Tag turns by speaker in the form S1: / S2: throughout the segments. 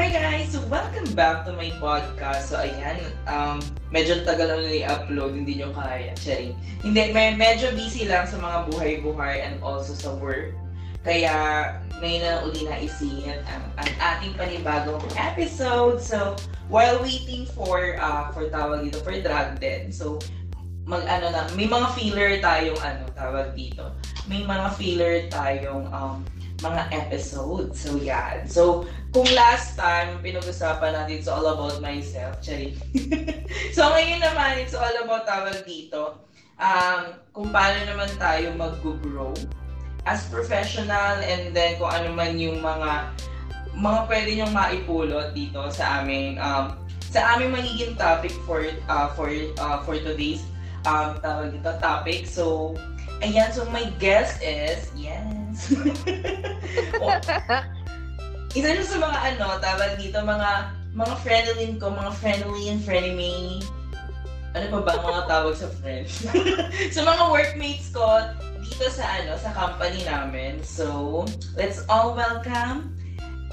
S1: Hi guys! So welcome back to my podcast. So ayan, um, medyo tagal na i-upload, hindi nyo kaya. Charing. Hindi, may, medyo busy lang sa mga buhay-buhay and also sa work. Kaya ngayon na uli na isingit ang, ang ating panibagong episode. So while waiting for uh, for tawag dito, for drag den. So mag ano na, may mga filler tayong ano, tawag dito. May mga filler tayong um, mga episodes. So, yan. So, kung last time, pinag-usapan natin it's all about myself. Chari. so, ngayon naman, it's all about tawag dito. Um, kung paano naman tayo mag-grow as professional and then kung ano man yung mga mga pwede niyong maipulot dito sa aming um, sa aming magiging topic for uh, for uh, for today's um, tawag dito topic. So, ayan, so my guest is, yes, oh, isa siya sa mga ano, tawag dito, mga mga friendly ko, mga friendly and frenemy. Ano pa ba mga tawag sa friends? sa mga workmates ko dito sa ano, sa company namin. So, let's all welcome.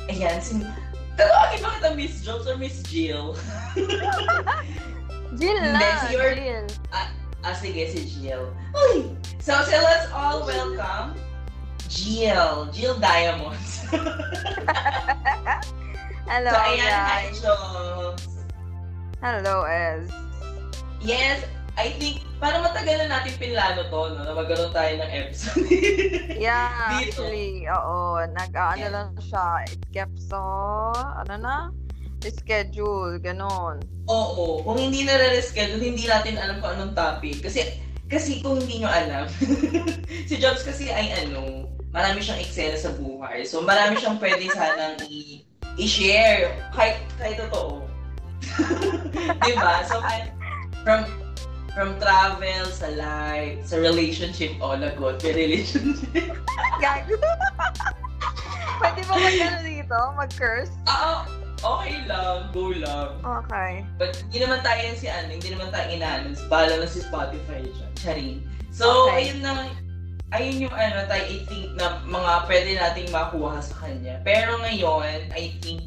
S1: Ayan, si Tawagin ba kita Miss Jobs or Miss Jill?
S2: Jill na, Jill.
S1: Ah, sige, si Jill. Uy! So, so let's all welcome Jill. Jill Diamonds.
S2: Hello,
S1: so, ayan,
S2: guys. Hello, Ez.
S1: Yes, I think, parang matagal na natin pinlano to, no? Na magkaroon tayo ng episode.
S2: Yeah,
S1: Dito.
S2: actually, oo. Nag-ano
S1: Yeah.
S2: lang siya. It kept so, ano na? Schedule, ganon.
S1: Oo, kung hindi na reschedule, hindi natin alam kung anong topic. Kasi, kasi kung hindi nyo alam, si Jobs kasi ay ano, marami siyang eksena sa buhay. So, marami siyang pwede sanang i- i-share. Kahit, kahit totoo. diba? So, kahit, from from travel, sa life, sa relationship, oh, lagot, may relationship.
S2: Gag. Pwede ba mag-ano dito? Mag-curse?
S1: Oo, okay lang, go lang.
S2: Okay.
S1: But hindi naman tayo yan si ano, hindi naman tayo inaanons. Bahala na si Spotify dyan. Charing. So,
S2: Okay.
S1: ayun na, ayun yung ano, tayo, I think na mga pwede nating makuha sa kanya. Pero ngayon, I think,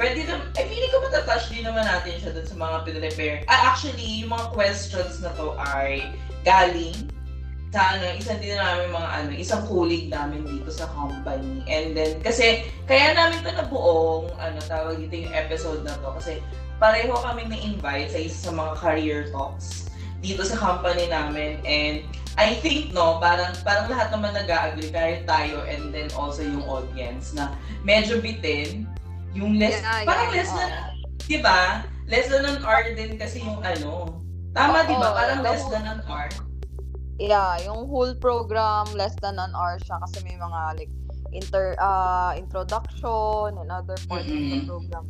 S1: pwede na, I feeling ko matatouch din naman natin siya dun sa mga pinrepare. Ah, actually, yung mga questions na to ay galing sa ano, isang din namin mga ano, isang colleague namin dito sa company. And then, kasi, kaya namin to nabuong, ano, tawag dito yung episode na to. Kasi, pareho kami na-invite sa isa sa mga career talks dito sa company namin. And, I think, no, parang, parang lahat naman nag-agree, kahit tayo and then also yung audience, na medyo bitin, yung less,
S2: Yeah,
S1: parang
S2: yeah,
S1: less
S2: oo.
S1: na, di ba? Less than an hour din kasi yung ano. Tama, di ba? Parang
S2: the
S1: less than an hour.
S2: Yeah, yung whole program, less than an hour siya kasi may mga like inter uh, introduction and other parts of the
S1: Mm-mm.
S2: program.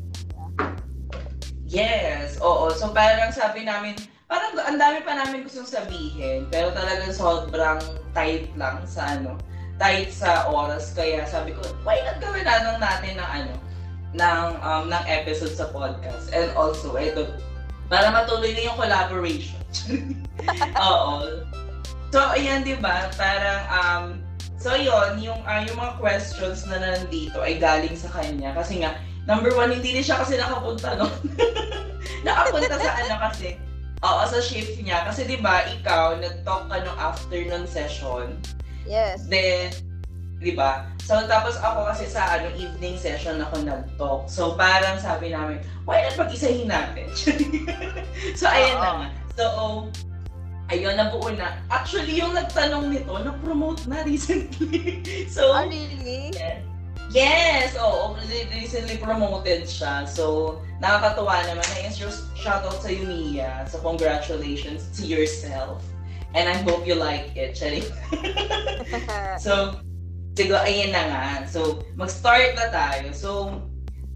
S1: Yes, oo. So parang sabi namin, parang ang dami pa namin gustong sabihin, pero talagang sobrang tight lang sa ano, tight sa oras. Kaya sabi ko, why not gawin na lang natin ng ano, ng, um, ng episode sa podcast. And also, ito, para matuloy na yung collaboration. oo. So, ayan, di ba? Parang, um, so yon yung, ah, yung mga questions na nandito ay galing sa kanya. Kasi nga, number one, hindi rin siya kasi nakapunta, no? nakapunta sa ano kasi, oo, sa shift niya. Kasi di ba ikaw, nag-talk ka nung afternoon session.
S2: Yes.
S1: Then, di ba? So, tapos ako kasi sa ano, evening session ako nag-talk. So, parang sabi namin, why not pag-isahin natin? so, ayan na
S2: Oo.
S1: nga. So, ayun, nabuo na. Actually, yung nagtanong nito, na-promote na recently. so,
S2: Oh, really?
S1: Yes! Oo, re- recently promoted siya. So, nakakatuwa naman. Ayun, shoutout sa iyo, Mia. So, congratulations to yourself. And I hope you like it. So, siguro, ayun na nga. So, mag-start na tayo. So,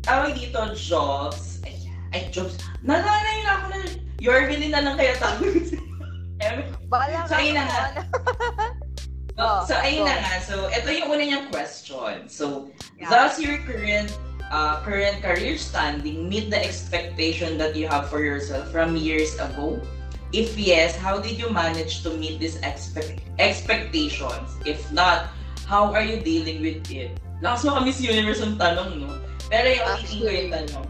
S1: tawag dito, jobs. Ay, ay jobs. Nananay na ako na. Yorvin na lang kaya tawag.
S2: Bahala
S1: So, ayun na nga.
S2: Oh,
S1: so, ayun na nga. So, ito yung una niyang question. So,
S2: Yeah.
S1: does your current uh, current career standing meet the expectation that you have for yourself from years ago? If yes, how did you manage to meet these expect expectations? If not, how are you dealing with it? Lakas mo ka Miss Universe ang tanong, no? Pero yung ulitin ko yung tanong,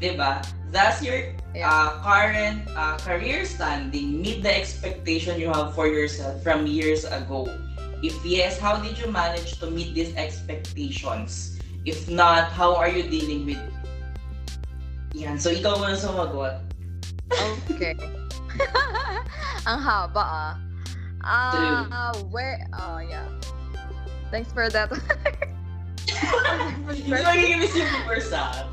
S1: di ba? Does your uh, current uh, career standing meet the expectation you have for yourself from years ago? If yes, how did you manage to meet these expectations? If not, how are you dealing with yan, so ikaw muna sumagot.
S2: Okay. Ang haba ah. Ah, uh, where, oh yeah. Thanks for that.
S1: Hindi magiging Miss Universe ah.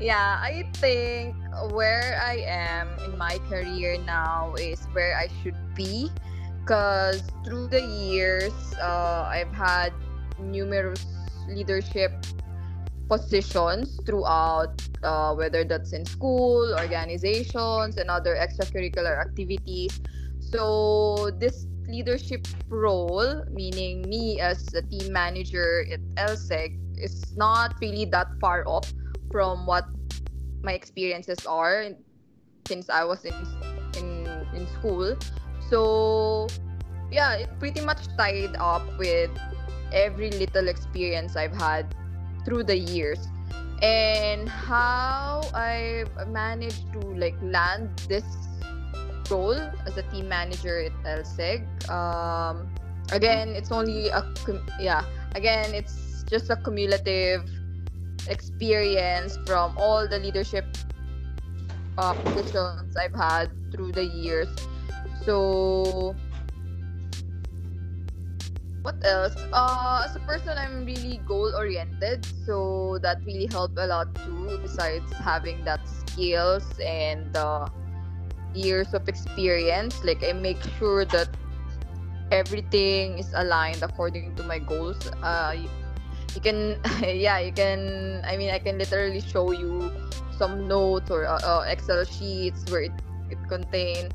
S2: Yeah, I think where I am in my career now is where I should be. Because through the years, uh, I've had numerous leadership positions throughout, uh, whether that's in school, organizations, and other extracurricular activities. So this leadership role, meaning me as a team manager at LSEG, is not really that far off from what my experiences are since I was in in in school. So yeah, it pretty much tied up with every little experience I've had through the years and how I managed to like land this role as a team manager at LSEG. Um, again, it's only a yeah. Again, it's just a cumulative experience from all the leadership uh, positions I've had through the years. So what else? Uh, as a person, I'm really goal oriented, so that really helped a lot too. Besides having that skills and uh, years of experience, like I make sure that everything is aligned according to my goals. Uh, you, can, yeah, you can. I mean, I can literally show you some notes or uh, uh, Excel sheets where it it contain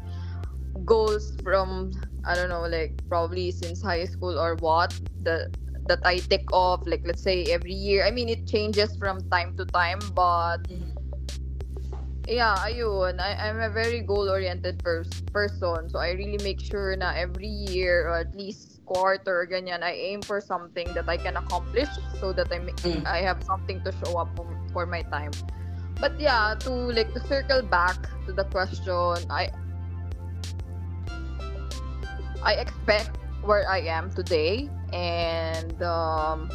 S2: goals from I don't know, like probably since high school or what the that I take off like let's say every year. I mean it changes from time to time but yeah, ayun. I, I'm a very goal-oriented pers- person. So I really make sure na every year or at least quarter ganyan, I aim for something that I can accomplish so that I mm. I have something to show up for, for my time. But yeah, to like to circle back to the question, I I expect where I am today, and um,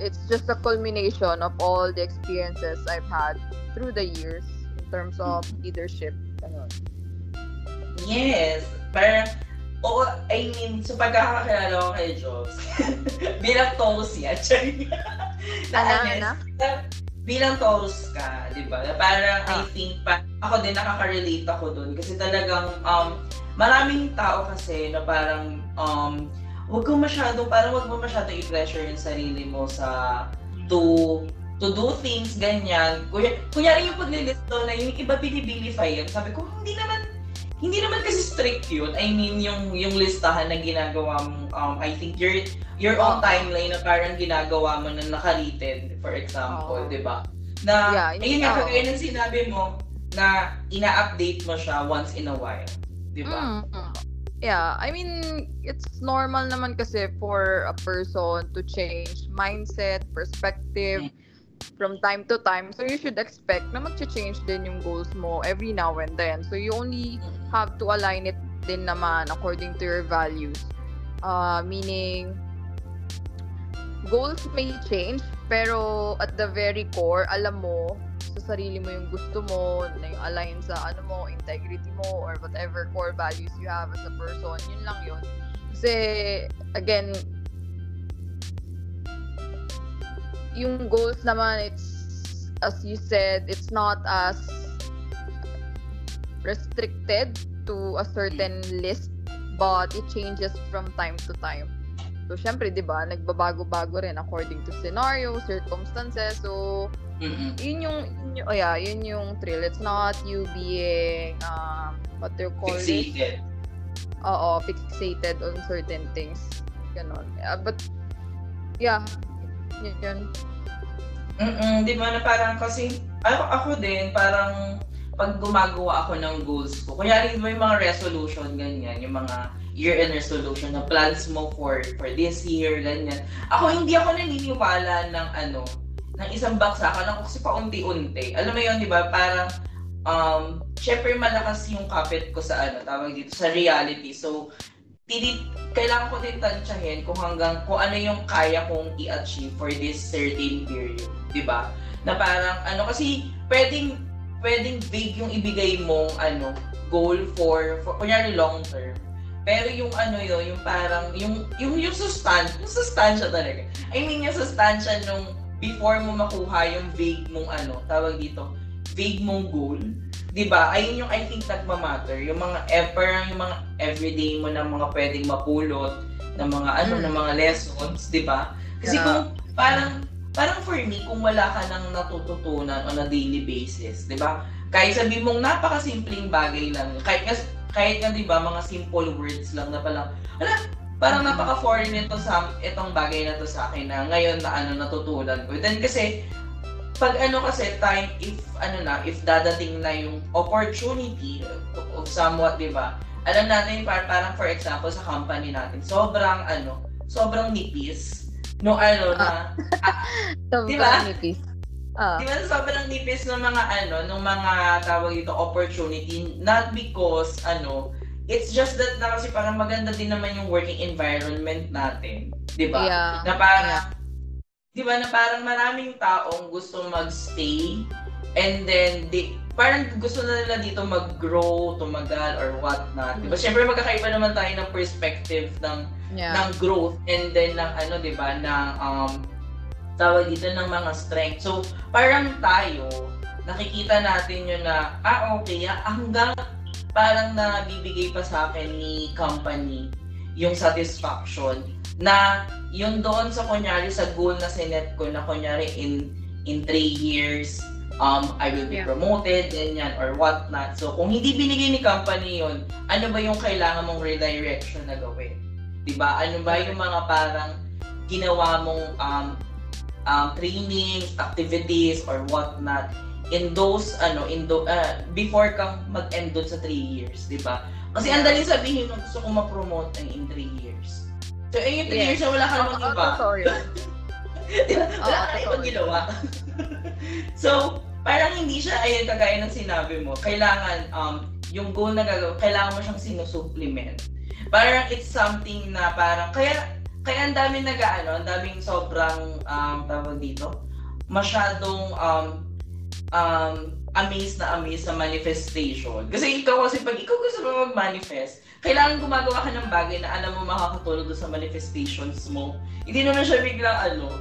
S2: it's just a culmination of all the experiences I've had through the years in terms of leadership.
S1: Yes, parang Oo, I mean, so pagkakakilala ko kay Jobs, bilang Taurus yan,
S2: na, ano?
S1: Bilang Taurus ka, di ba? Parang ah. I think, pa, ako din nakaka-relate ako dun kasi talagang um, maraming tao kasi na parang um, wag kang masyadong, parang wag mo masyadong i-pressure yung sarili mo sa to to do things ganyan. Kuya, kunyari yung paglilist na yung iba binibilify yan. Sabi ko, hindi naman hindi naman kasi strict yun. I mean, yung yung listahan na ginagawa mo, um, I think your your own timeline na parang ginagawa mo na nakarated, for example, oh. di ba? Na, yeah, ayun nga, kagaya ng sinabi mo, na ina-update mo siya once in a while. Di ba? Mm-hmm.
S2: Yeah, I mean, it's normal naman kasi for a person to change mindset, perspective, mm-hmm. From time to time. So you should expect na mag-change din yung goals mo every now and then. So you only have to align it din naman according to your values. Uh, meaning, goals may change, pero at the very core, alam mo sa sarili mo yung gusto mo, na yung align sa ano mo, integrity mo, or whatever core values you have as a person, yun lang yun. Kasi, again, yung goals naman, it's, as you said, it's not as restricted to a certain list, but it changes from time to time. So, syempre, di ba, nagbabago-bago rin according to scenario, circumstances. So, Mm-hmm. Yun yung, yun yung, oh yeah, yun yung thrill. It's not you being, um, what they call
S1: Fixated.
S2: Oo, fixated on certain things. Ganon. Uh, but, yeah, yun.
S1: Mm-mm, di ba na parang kasi, ako, ako din, parang pag gumagawa ako ng goals ko, kunyari may mga resolution, ganyan, yung mga year-end resolution na plans mo for for this year, ganyan. Ako, hindi ako naniniwala ng ano, ng isang baksakan ako kasi paunti-unti. Alam mo yun, di ba? Parang, um, syempre malakas yung kapit ko sa ano, tawag dito, sa reality. So, tidi, kailangan ko din tansyahin kung hanggang, kung ano yung kaya kong i-achieve for this certain period. Di ba? Na parang, ano, kasi pwedeng, pwedeng big yung ibigay mong, ano, goal for, for kunyari long term. Pero yung ano yun, yung parang, yung, yung, yung sustan, yung sustansya talaga. I mean, yung sustansya nung before mo makuha yung vague mong ano, tawag dito, vague mong goal, 'di ba? Ayun yung I think nagma-matter, yung mga eh, parang yung mga everyday mo na mga pwedeng mapulot ng mga ano,
S2: Mm.
S1: ng mga lessons, 'di ba? Kasi
S2: Yeah.
S1: kung parang parang for me kung wala ka nang natututunan on a daily basis, 'di ba? Kahit sabi mong napakasimpleng bagay lang, kahit kahit nga 'di ba mga simple words lang na palang, ala, parang napaka-foreign nito sa itong bagay na to sa akin na ngayon na ano natutunan ko. Then kasi pag ano kasi time if ano na if dadating na yung opportunity of somewhat 'di ba alam natin par parang for example sa company natin sobrang ano sobrang nipis no ano na
S2: Sobrang
S1: Diba?
S2: nipis. Ah.
S1: Di ba sobrang nipis ng mga ano, ng mga tawag dito opportunity not because ano, it's just that na kasi parang maganda din naman yung working environment natin, 'di ba?
S2: Yeah.
S1: Na parang 'di ba na parang maraming taong gusto mag-stay and then di parang gusto na nila dito mag-grow, tumagal or what not. 'Di ba?
S2: Mm.
S1: Syempre magkakaiba naman tayo ng perspective ng
S2: Yeah.
S1: ng growth and then ng ano 'di ba ng um tawag dito ng mga strength. So parang tayo nakikita natin yun na ah okay ah, hanggang parang nabibigay pa sa akin ni company yung satisfaction na yun doon sa kunyari sa goal na sinet ko na kunyari in in three years um I will be
S2: Yeah.
S1: promoted ganyan or what not. So kung hindi binigay ni company yun, ano ba yung kailangan mong redirection na gawin? 'Di ba? Ano ba yung mga parang ginawa mong um, um, trainings, activities, or what not in those, ano, in do, uh, before kang mag-end doon sa 3 years, di ba? Kasi ang daling sabihin nung gusto ko ma-promote in 3 years. So, eh, yung 3
S2: Yes.
S1: years na wala ka namang iba.
S2: totoo yun.
S1: Di ba? Wala ka
S2: totoo
S1: ibang ginawa. so, parang hindi siya, ayun, kagaya ng sinabi mo, kailangan, um, yung goal na gagawin, kailangan mo siyang sinusupplement. Parang it's something na parang, kaya, kaya ang daming nag-ano, ang daming sobrang, um, tawag dito, masyadong, um, um, amazed na amazed sa manifestation. Kasi ikaw kasi pag ikaw gusto mo mag-manifest, kailangan gumagawa ka ng bagay na alam mo makakatulong sa manifestations mo. Hindi naman siya biglang ano.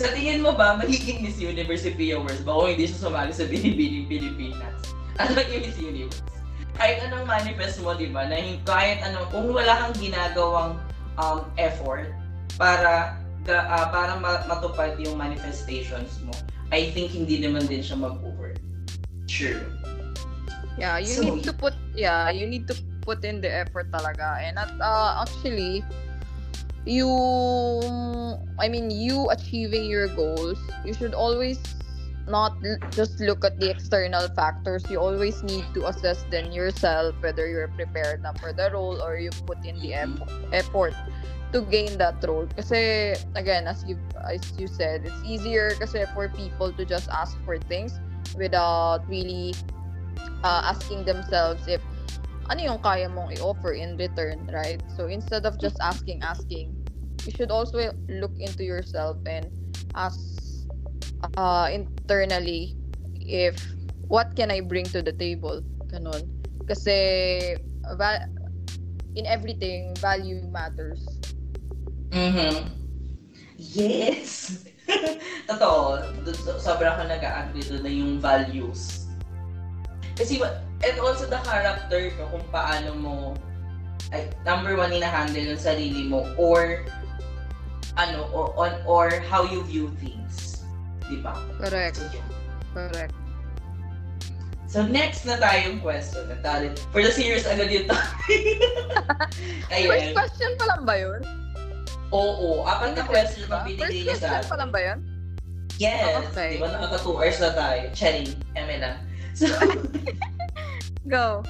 S1: Sa tingin mo ba, magiging Miss Universe si Pia Wars ba kung hindi siya sumali sa Binibining Pilipinas? Ano yung Miss Universe? Kahit anong manifest mo, di ba? Na kahit ano, kung wala kang ginagawang um, effort para ah, para ma- matupad yung manifestations mo, I think hindi naman din siya mag-over. Sure.
S2: Yeah, you
S1: So-
S2: need to put yeah, you need to put in the effort talaga. And at uh, actually you I mean you achieving your goals, you should always not just look at the external factors. You always need to assess then yourself whether you're prepared na for the role or you put in the
S1: Mhm.
S2: effort to gain that role. Kasi again, as you as you said, it's easier kasi for people to just ask for things without really uh, asking themselves if ano yung kaya mong i-offer in return, right? So instead of just asking, asking, you should also look into yourself and ask uh, internally if what can I bring to the table, ganun. Kasi va- in everything, value matters.
S1: Mhm. Yes! Totoo. Do- so- Sobra ko nag-agree doon na yung values. Kasi, and also the character ko kung paano mo, ay, number one, ina-handle yung sarili mo or ano, o- on, or how you view things. Di ba?
S2: Correct.
S1: So, yun.
S2: Correct.
S1: So, next na tayong question. Natali. For the serious agad yung topic.
S2: First question pa lang ba yun?
S1: Oo, apat na question ang binigay
S2: First
S1: niya sa
S2: question pa lang ba yun?
S1: Yes!
S2: Okay.
S1: Di ba nakaka 2 hours na tayo? Eme lang. So,
S2: Go.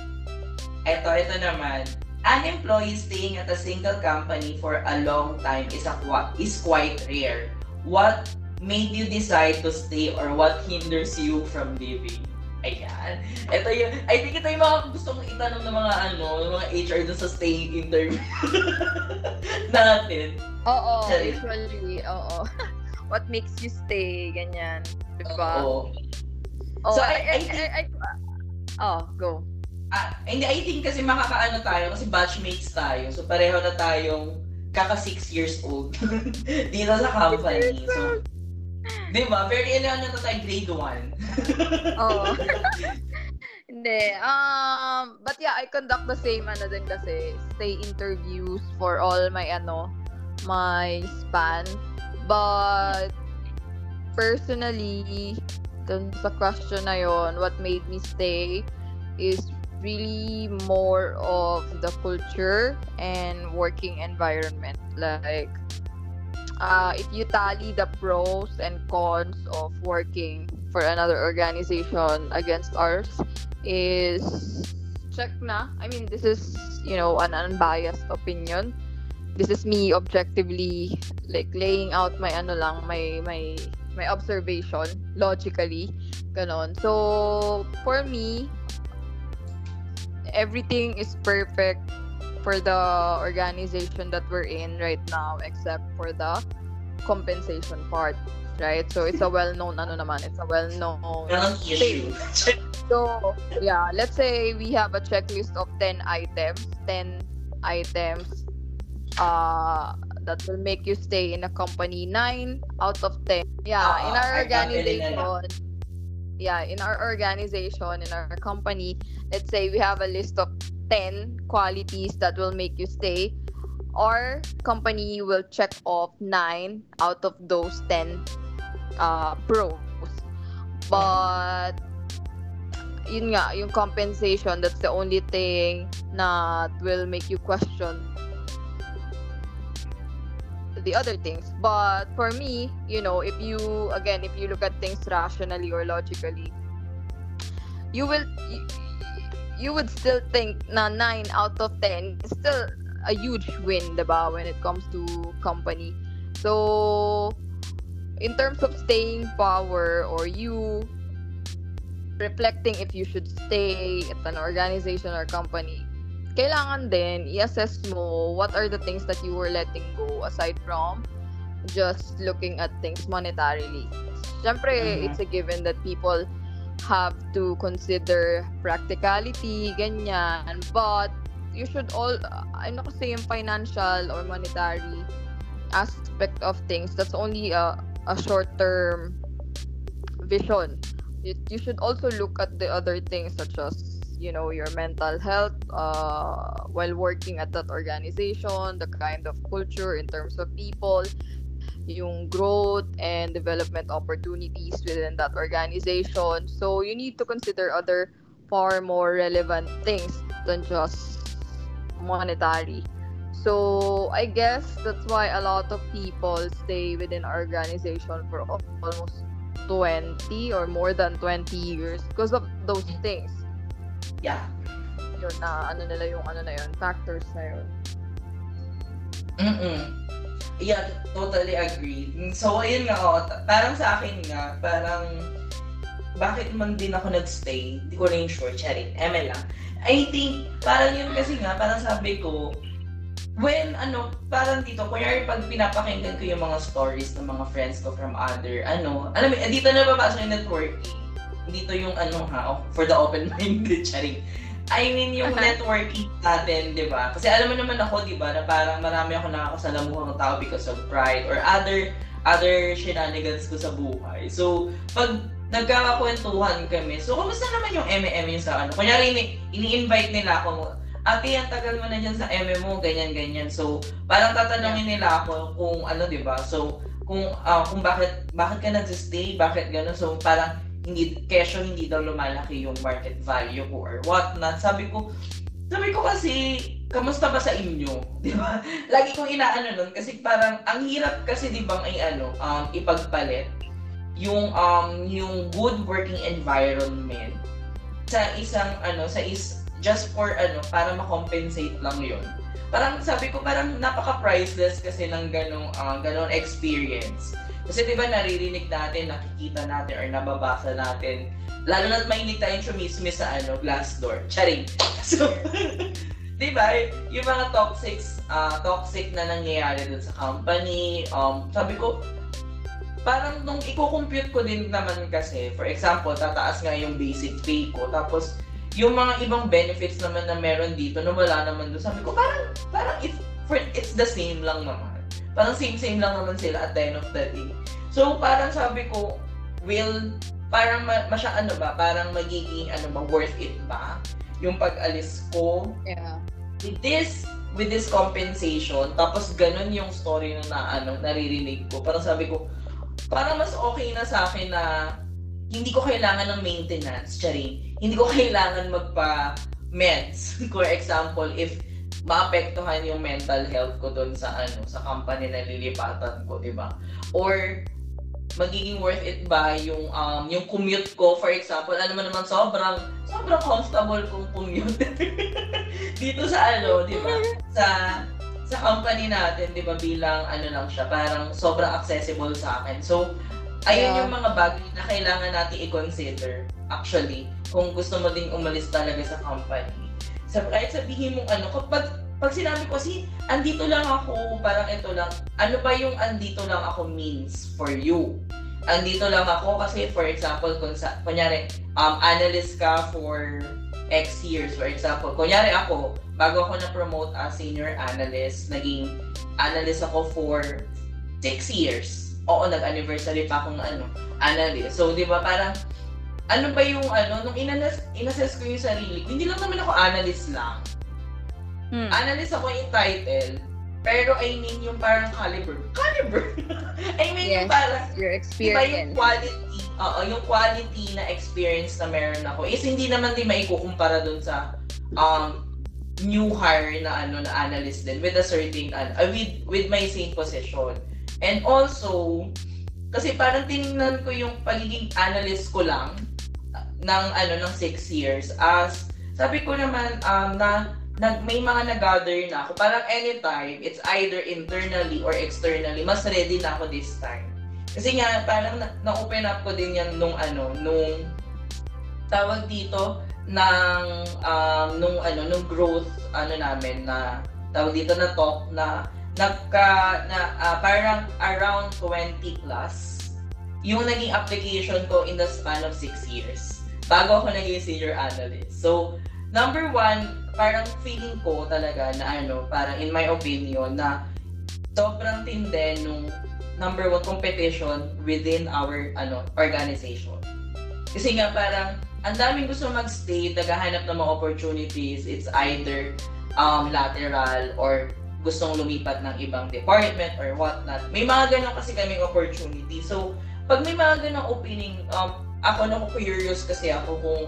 S1: eto, ito naman. an employee staying at a single company for a long time is a is quite rare. What made you decide to stay or what hinders you from leaving? Ayan. Ito yung, I think ito yung mga gusto kong itanong ng mga ano, ng mga HR dun sa staying interview natin.
S2: Oo,
S1: Sorry.
S2: usually, oo. What makes you stay, ganyan. Diba?
S1: Oo.
S2: Oh,
S1: So,
S2: I,
S1: I-
S2: I,
S1: I
S2: I, I, oh, go.
S1: Ah, hindi, I think kasi makakaano tayo kasi batchmates tayo. So pareho na tayong kaka 6 years old dito sa company. So, di ba? Very ilan na tayo grade 1.
S2: Oo. Hindi. Um, but yeah, I conduct the same ano din kasi stay interviews for all my ano, my span. But personally, dun sa question na yon, what made me stay is really more of the culture and working environment. Like, uh, if you tally the pros and cons of working for another organization against ours, is check na. I mean, this is, you know, an unbiased opinion. This is me objectively like laying out my ano lang, my my my observation logically. Ganon. So, for me, everything is perfect for the organization that we're in right now except for the compensation part right so it's a well-known ano naman it's a well-known
S1: Walang issue.
S2: so yeah let's say we have a checklist of 10 items 10 items uh that will make you stay in a company 9 out of 10 yeah in our
S1: ay, babili na lang.
S2: organization. Yeah in our organization in our company let's say we have a list of 10 qualities that will make you stay our company will check off 9 out of those 10 uh, pros. But yun nga yung compensation that's the only thing that will make you question the other things. But for me you know if you again if you look at things rationally or logically you will you, you would still think na 9 out of 10 is still a huge win diba when it comes to company. So in terms of staying power or you reflecting if you should stay at an organization or company kailangan din i-assess mo what are the things that you were letting go aside from just looking at things monetarily. Siyempre,
S1: Mhm.
S2: it's a given that people have to consider practicality, ganyan. But you should all, I'm not saying financial or monetary aspect of things. That's only a, a short-term vision. You, you should also look at the other things such as you know your mental health uh, while working at that organization the kind of culture in terms of people yung growth and development opportunities within that organization. So you need to consider other far more relevant things than just monetary. So i guess that's why a lot of people stay within organization for almost 20 or more than 20 years because of those things
S1: Yeah.
S2: yun na ano nila yung ano na yun factors na yun
S1: Mm-mm. Yeah, totally agree. So, ayun nga, oh, parang sa akin nga, parang bakit man din ako nagstay, hindi ko rin sure, charit, eme lang. I think, parang yun kasi nga, parang sabi ko, when, ano, parang dito, kunyari pag pinapakinggan ko yung mga stories ng mga friends ko from other, ano, alam mo, eh, dito na babasa yung networking. Dito yung ano ha, oh, for the open-minded, charit. I mean, yung
S2: Okay.
S1: networking natin, di ba? Kasi alam mo naman ako, di ba, na parang marami ako nakakasalamuhang tao because of pride or other other shenanigans ko sa buhay. So, pag nagkakakwentuhan kami, so, kumusta naman yung MM yung sa ano? Kunyari, ini- ini-invite nila ako, ate, ang tagal mo na dyan sa MM mo, ganyan-ganyan. So, parang tatanungin nila ako kung ano, di ba? So, kung ah, kung bakit bakit ka nagsistay, bakit gano'n. So, parang hindi kesyo hindi daw lumalaki yung market value ko or what not. Sabi ko, sabi ko kasi, kamusta ba sa inyo? Di ba? Lagi kong inaano nun kasi parang ang hirap kasi di bang ay ano, um, ipagpalit yung um yung good working environment sa isang ano sa is just for ano, para ma-compensate lang yun. Parang sabi ko, parang napaka-priceless kasi ng ganong, uh, ganong experience. Kasi di ba naririnig natin, nakikita natin, or nababasa natin, lalo na mainit tayong chumismis sa ano, glass door. Charing. So, di ba, yung mga toxic, uh, toxic na nangyayari dun sa company, um, sabi ko, parang nung i-compute ko din naman kasi, for example, tataas nga yung basic pay ko, tapos yung mga ibang benefits naman na meron dito na wala naman doon, sabi ko, parang, parang it's, for, it's the same lang naman. Parang same-same lang naman sila at the end of the day. So, parang sabi ko, will, parang ma, masya, ano ba, parang magiging, ano ba, worth it ba? Yung pag-alis ko.
S2: Yeah.
S1: With this, with this compensation, tapos ganun yung story na, na ano, naririnig ko. Parang sabi ko, parang mas okay na sa akin na hindi ko kailangan ng maintenance, Charing. Hindi ko kailangan magpa-meds. For example, if maapektuhan yung mental health ko doon sa ano sa company na lilipatan ko, 'di ba? Or magiging worth it ba yung um yung commute ko for example ano man naman sobrang sobrang comfortable kong commute dito sa ano di ba sa sa company natin, 'di ba, bilang ano lang siya, parang sobrang accessible sa akin. So, ayun yeah. yung mga bagay na kailangan natin i-consider actually kung gusto mo ding umalis talaga sa company. So, kahit sabihin mo ano, kapag pag sinabi ko si andito lang ako, parang ito lang, ano ba yung andito lang ako means for you? Andito lang ako kasi for example, kung sa, kunyari, um, analyst ka for X years. For example, kunyari ako, bago ako na-promote as senior analyst, naging analyst ako for 6 years. Oo, nag-anniversary pa akong ano, analyst. So, di ba, parang, ano ba yung ano, nung inanas, inassess ko yung sarili, hindi lang naman ako analyst lang. Hmm. Analyst ako yung title, pero I mean yung parang caliber. Caliber! I mean
S2: yes,
S1: yung parang,
S2: your experience.
S1: Diba yung quality, oo, yung quality na experience na meron ako is hindi naman din maikukumpara dun sa um, new hire na ano na analyst din with a certain uh, with with my same position. And also kasi parang tiningnan ko yung pagiging analyst ko lang ng ano ng 6 years as sabi ko naman um, na nag, may mga nag-gather na ako. Parang anytime, it's either internally or externally, mas ready na ako this time. Kasi nga, parang na-open up ko din yan nung ano, nung tawag dito, ng, um, nung ano, nung growth, ano namin, na tawag dito na talk na nagka, na, uh, parang around 20 plus, yung naging application ko in the span of 6 years bago ako naging senior analyst. So, number one, parang feeling ko talaga na ano, parang in my opinion, na sobrang tinde nung number one competition within our ano organization. Kasi nga parang ang daming gusto mag-stay, naghahanap ng mga opportunities. It's either um, lateral or gustong lumipat ng ibang department or whatnot. May mga ganun kasi kaming opportunity. So, pag may mga ganun opening, um, ako na curious kasi ako kung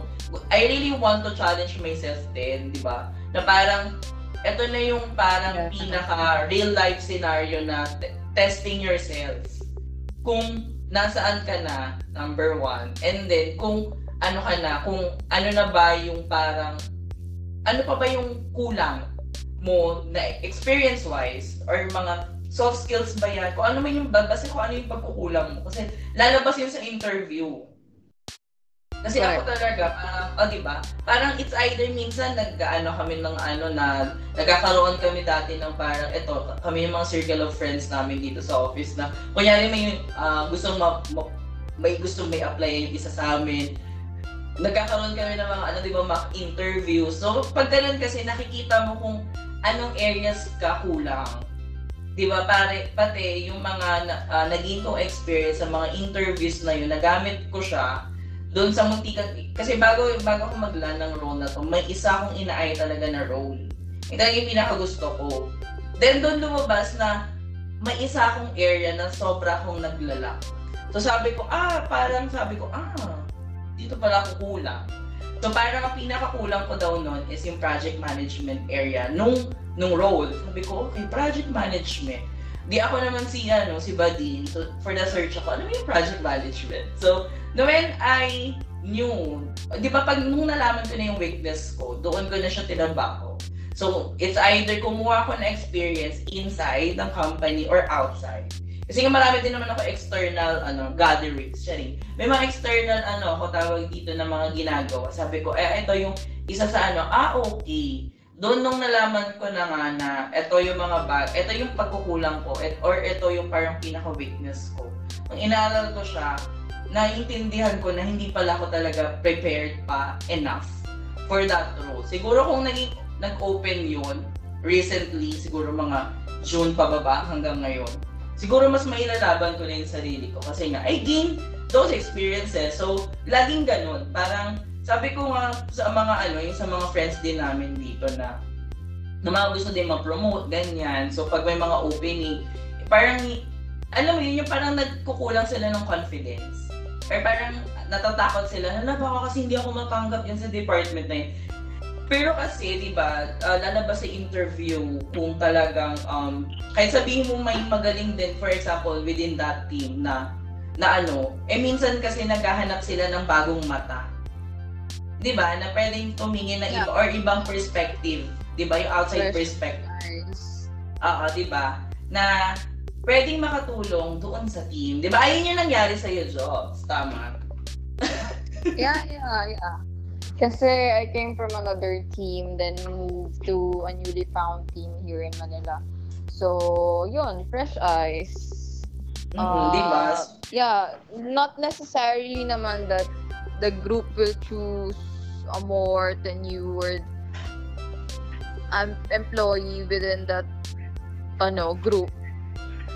S1: I really want to challenge myself din, di ba? Na parang ito na yung parang pinaka real life scenario na t- testing yourself. Kung nasaan ka na, number one. And then, kung ano ka na, kung ano na ba yung parang, ano pa ba yung kulang mo na experience-wise or mga soft skills ba yan? Kung ano man yung, kasi kung ano yung pagkukulang mo. Kasi lalabas yun sa interview kasi right. ako talaga, parang, oh, di ba? Parang it's either minsan nag-ano kami ng ano na nagkakaroon kami dati ng parang ito, kami yung mga circle of friends namin dito sa office na kunyari may uh, gustong ma, ma, may gustong may apply yung isa sa amin. Nagkakaroon kami ng mga ano, di ba, mock interview. So, pag ganun kasi nakikita mo kung anong areas ka kulang. Di ba, pare, pati yung mga uh, naging kong experience sa mga interviews na yun, nagamit ko siya doon sa muntikan, kasi bago, bago ako maglan ng role na to, may isa akong inaay talaga na role. Ito yung pinakagusto ko. Then doon lumabas na may isa akong area na sobra akong naglala. So sabi ko, ah, parang sabi ko, ah, dito pala ako kulang. So parang ang pinakakulang ko daw noon is yung project management area nung nung role. Sabi ko, okay, project management. Di ako naman si, ano, si Badin. So, for the search ako, ano yung project management? So, when I knew, di ba pag nung nalaman ko na yung weakness ko, doon ko na siya tinabako. So, it's either kumuha ko na experience inside ng company or outside. Kasi nga marami din naman ako external ano gatherings, sharing. May mga external ano ako tawag dito na mga ginagawa. Sabi ko, eh ito yung isa sa ano, ah okay. Doon nung nalaman ko na nga na ito yung mga bag, ito yung pagkukulang ko, et, or ito yung parang pinaka-weakness ko. Nung inaaral ko siya, naiintindihan ko na hindi pala ako talaga prepared pa enough for that role. Siguro kung naging, nag-open yun, recently, siguro mga June pababa hanggang ngayon, siguro mas mailalaban ko na yung sarili ko kasi nga, I gained those experiences. So, laging ganun. Parang, sabi ko nga sa mga ano, yung sa mga friends din namin dito na na mga gusto din ma-promote, ganyan. So, pag may mga opening, parang, alam mo yun, yung parang nagkukulang sila ng confidence. Or parang natatakot sila, na baka kasi hindi ako matanggap yan sa department na yun. Pero kasi, di ba, uh, lalabas sa interview kung talagang, um, kahit sabihin mo may magaling din, for example, within that team na, na ano, eh minsan kasi naghahanap sila ng bagong mata. Di ba? Na pwedeng tumingin na iba
S2: Yeah.
S1: or ibang perspective. Di ba? Yung outside
S2: Fresh
S1: perspective.
S2: Nice.
S1: Oo, di ba? Na pwedeng makatulong doon sa team. Di ba? Ayun yung nangyari sa'yo, Jobs. Tama.
S2: Yeah, yeah, yeah. Kasi I came from another team, then moved to a newly found team here in Manila. So, yun, fresh eyes.
S1: Mhm, ba?
S2: Uh, Yeah, not necessarily naman that the group will choose more tenured um, employee within that ano, group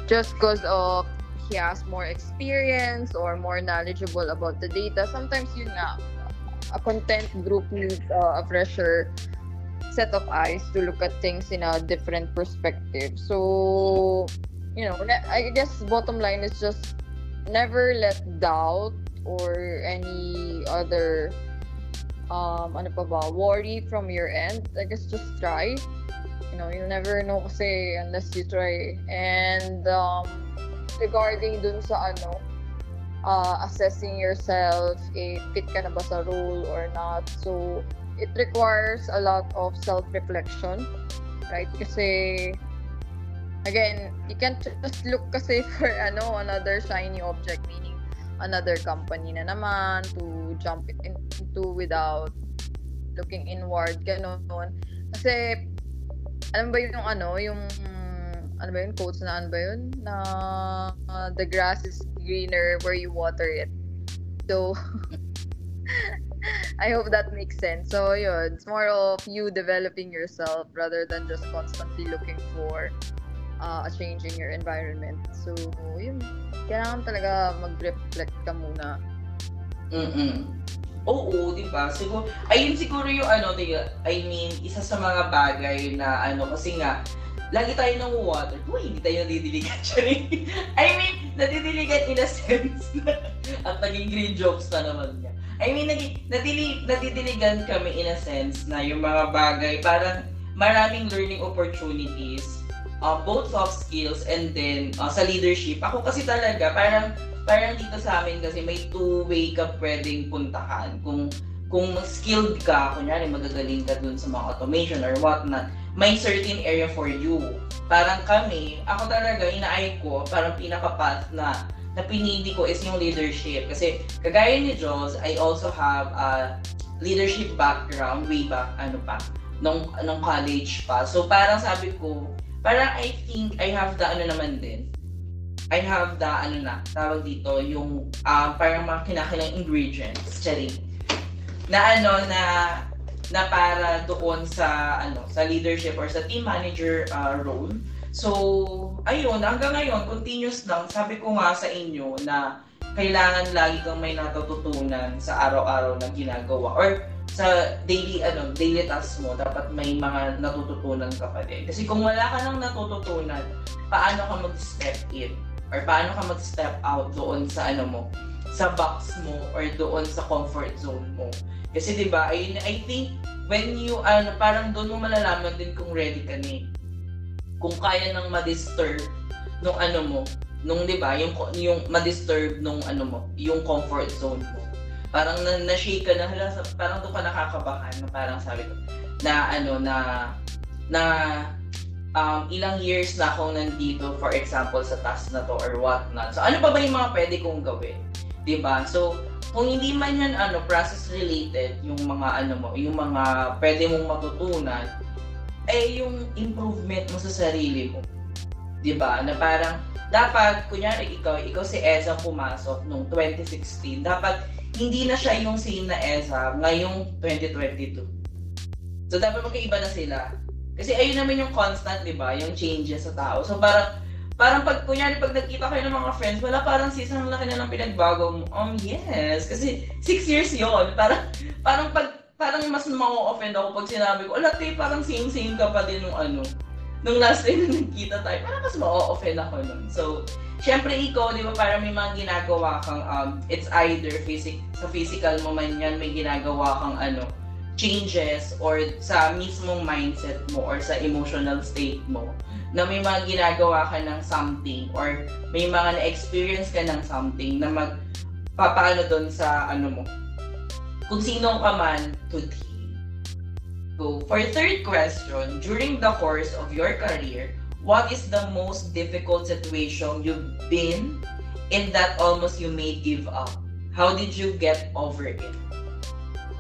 S2: just because of he has more experience or more knowledgeable about the data. Sometimes yun nga, a content group needs uh, a fresher set of eyes to look at things in a different perspective. So, you know, I guess bottom line is just never let doubt or any other um ano pa ba, worry from your end. I guess just try. You know, you'll never know kasi unless you try. And um regarding dun sa ano, uh, assessing yourself, if fit ka na ba sa role or not. So, it requires a lot of self-reflection, right? Kasi, again, you can't just look kasi for ano, another shiny object, meaning another company na naman to jump into without looking inward, ganun. Kasi, alam ba yung ano, yung ano ba yun, quotes na ano ba yun? Na uh, the grass is greener where you water it. So, I hope that makes sense. So, yun, it's more of you developing yourself rather than just constantly looking for uh, a change in your environment. So, yun, kailangan talaga mag-reflect ka muna.
S1: Mm-mm. Oo, di ba? Siguro, ayun siguro yung ano, I mean, isa sa mga bagay na ano, kasi nga, lagi tayo nang water. Uy, hindi tayo nadidiligan siya I mean, nadidiligan in a sense at naging green jokes na naman niya. I mean, naging, nadili, nadidiligan kami in a sense na yung mga bagay, parang maraming learning opportunities, uh, both soft skills and then uh, sa leadership. Ako kasi talaga, parang parang dito sa amin kasi may two-way ka pwedeng puntahan. Kung kung skilled ka, kunyari magagaling ka dun sa mga automation or whatnot, may certain area for you. Parang kami, ako talaga, inaay ko, parang pinaka-path na na pinili ko is yung leadership. Kasi kagaya ni Jules, I also have a leadership background way back, ano pa, nung, nung college pa. So parang sabi ko, parang I think I have the ano naman din, I have the ano na, tawag dito, yung uh, parang mga kinakailang ingredients, charing. Na ano, na na para doon sa ano sa leadership or sa team manager uh, role. So, ayun, hanggang ngayon, continuous lang. Sabi ko nga sa inyo na kailangan lagi kang may natututunan sa araw-araw na ginagawa or sa daily ano daily tasks mo dapat may mga natututunan ka pa din. Kasi kung wala ka nang natututunan paano ka mag-step in? Or paano ka mag-step out doon sa ano mo sa box mo or doon sa comfort zone mo? Kasi 'di ba I, I think when you ano parang doon mo malalaman din kung ready ka ni kung kaya nang ma-disturb nung ano mo, nung 'di ba, yung yung ma-disturb nung ano mo, yung comfort zone mo. Parang na, na-shake ka na, hala, parang doon ka nakakabahan na parang sabi ko, na ano, na, na um, ilang years na akong nandito, for example, sa task na to or what not. So, ano pa ba yung mga pwede kong gawin? 'di ba So, kung hindi man yan ano, process related, yung mga ano mo, yung mga pwede mong matutunan, eh yung improvement mo sa sarili mo. 'Di ba Na parang, dapat, kunyari ikaw, ikaw si Eza pumasok nung 2016, dapat hindi na siya yung same na Eza ngayong 2022. So, dapat magkaiba na sila. Kasi ayun naman yung constant, di ba? Yung changes sa tao. So, parang, parang pag, kunyari, pag nagkita kayo ng mga friends, wala parang sis, ang laki na ng pinagbago mo. Um, yes. Kasi, six years yon Parang, parang pag, parang mas ma-offend ako pag sinabi ko, ala, te, parang same-same ka pa din nung ano, nung last time na nagkita tayo, parang mas ma-offend ako nun. So, syempre ikaw, di ba, parang may mga ginagawa kang, um, it's either physic, sa physical mo man yan, may ginagawa kang ano, changes or sa mismong mindset mo or sa emotional state mo na may mga ginagawa ka ng something or may mga na-experience ka ng something na mag papaano doon sa ano mo kung sino ka man today. So, for third question, during the course of your career, what is the most difficult situation you've been in that almost you may give up? How did you get over it?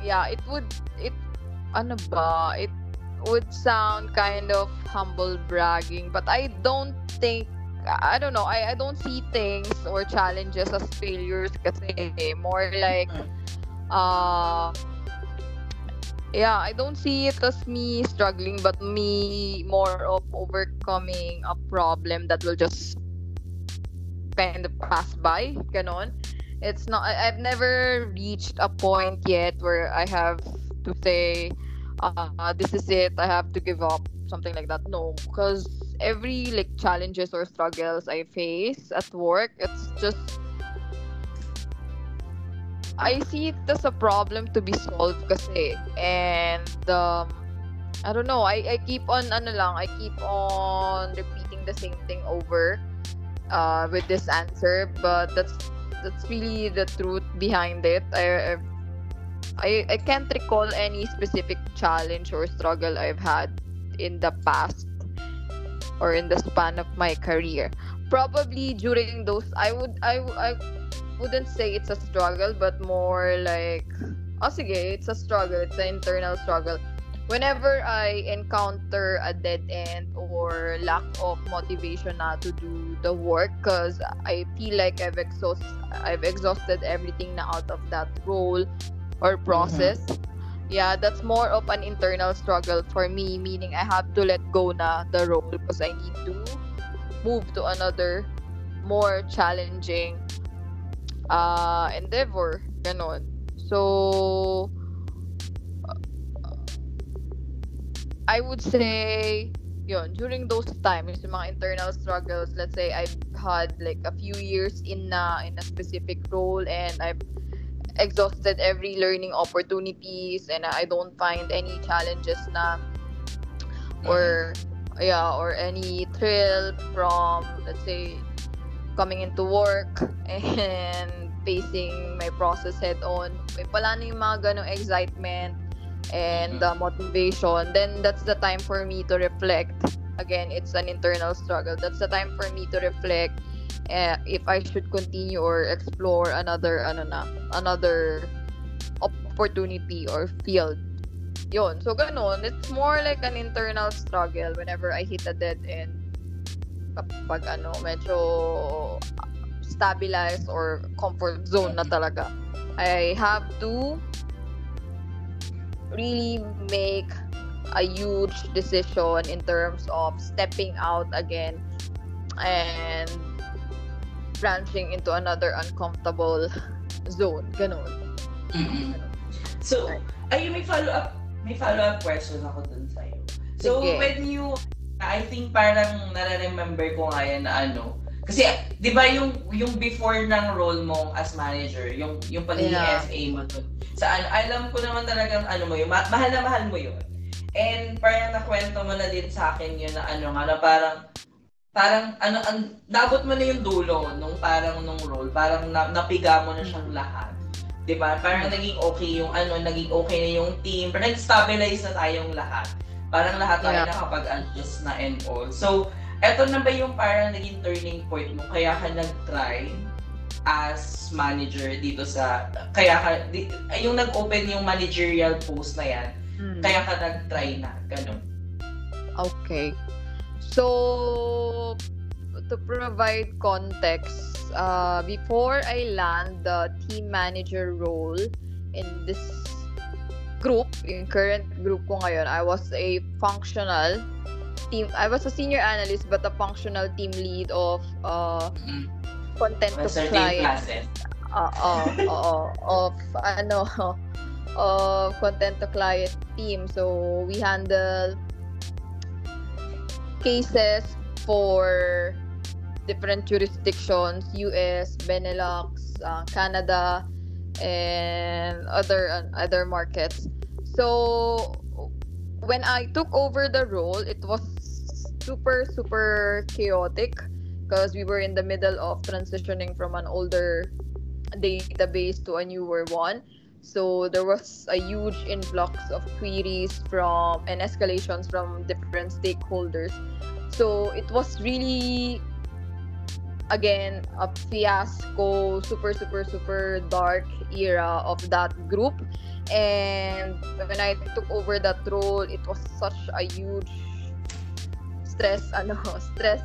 S2: Yeah, it would it ano ba? It would sound kind of humble bragging, but I don't think I don't know. I, I don't see things or challenges as failures kasi more like uh yeah, I don't see it as me struggling, but me more of overcoming a problem that will just kind of pass by. Ganon. It's not, I, I've never reached a point yet where I have to say, uh, this is it, I have to give up, something like that. No, because every like challenges or struggles I face at work, it's just I see it as a problem to be solved kasi. And um, I don't know, I, I keep on ano lang, I keep on repeating the same thing over uh, with this answer, but that's that's really the truth behind it. I I I can't recall any specific challenge or struggle I've had in the past or in the span of my career. Probably during those I would I I wouldn't say it's a struggle, but more like, oh sige, it's a struggle. It's an internal struggle. Whenever I encounter a dead end or lack of motivation na to do the work, because I feel like I've exhaust I've exhausted everything na out of that role or process. Mm-hmm. Yeah, that's more of an internal struggle for me, meaning I have to let go na the role because I need to move to another more challenging uh, endeavor. Ganon. So, I would say, yun, during those times, mga internal struggles, let's say I've had like a few years in na in a specific role and I've exhausted every learning opportunities and I don't find any challenges na or yeah or any thrill from let's say coming into work and facing my process head on. May pala na yung mga ganong excitement and uh, motivation. Then that's the time for me to reflect. Again, it's an internal struggle. That's the time for me to reflect uh, if I should continue or explore another ano na, another opportunity or field. Yon. So ganun, it's more like an internal struggle whenever I hit a dead end kapag ano, medyo stabilized or comfort zone na talaga. I have to really make a huge decision in terms of stepping out again and branching into another uncomfortable zone. Ganon.
S1: Mm-hmm. So, ayun, may follow-up may follow-up question ako dun sa'yo. So, Sige. when you I think parang nare-remember ko nga yan na ano. Kasi, di ba yung, yung before ng role mo as manager, yung, yung pagiging yeah. FA mo dun. Sa ano, alam ko naman talagang ano mo yun, ma- mahal na mahal mo yun. And parang nakwento mo na din sa akin yun na ano nga, na parang parang ano ang dabot mo na yung dulo nung parang nung role, parang na, napiga mo na siyang lahat. 'Di ba? Parang naging okay yung ano, naging okay na yung team, parang stabilize na tayong lahat. Parang lahat tayo
S2: Yeah.
S1: nakapag-adjust na and all. So, eto na ba yung parang naging turning point mo kaya ka nag-try as manager dito sa kaya ka di, yung nag-open yung managerial post na yan
S2: Mm.
S1: kaya ka nag-try na ganun
S2: Okay. So, to provide context, uh, before I land the team manager role in this group, in current group ko ngayon, I was a functional team, I was a senior analyst but a functional team lead of uh,
S1: mm
S2: content to
S1: certain
S2: client.
S1: classes
S2: Oo, oo, of ano, of content to client team. So, we handle cases for different jurisdictions, US, Benelux, uh, Canada, and other uh, other markets. So, when I took over the role, it was super super chaotic because we were in the middle of transitioning from an older database to a newer one. So there was a huge influx of queries from and escalations from different stakeholders. So it was really again a fiasco, super super super dark era of that group. And when I took over that role, it was such a huge stress, ano, stress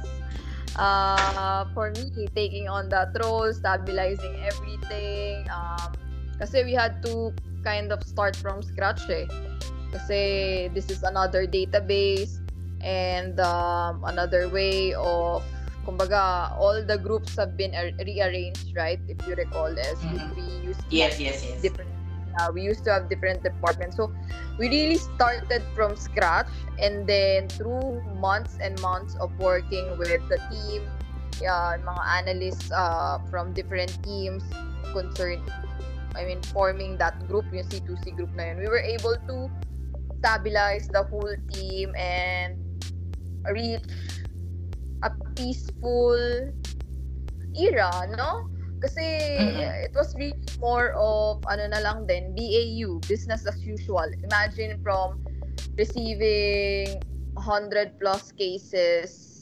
S2: uh, for me taking on that role, stabilizing everything. Um, we had to kind of start from scratch eh. This is another database and um, another way of kumbaga all the groups have been ar- rearranged right? If you recall as
S1: Mhm.
S2: we used to
S1: yes yes yes.
S2: different uh, we used to have different departments. So we really started from scratch and then through months and months of working with the team yeah, mga analysts uh, from different teams concerned I mean forming that group yung C2C group na yun. We were able to stabilize the whole team and reach a peaceful era no kasi
S1: Mhm.
S2: it was really more of ano na lang din BAU business as usual imagine from receiving 100 plus cases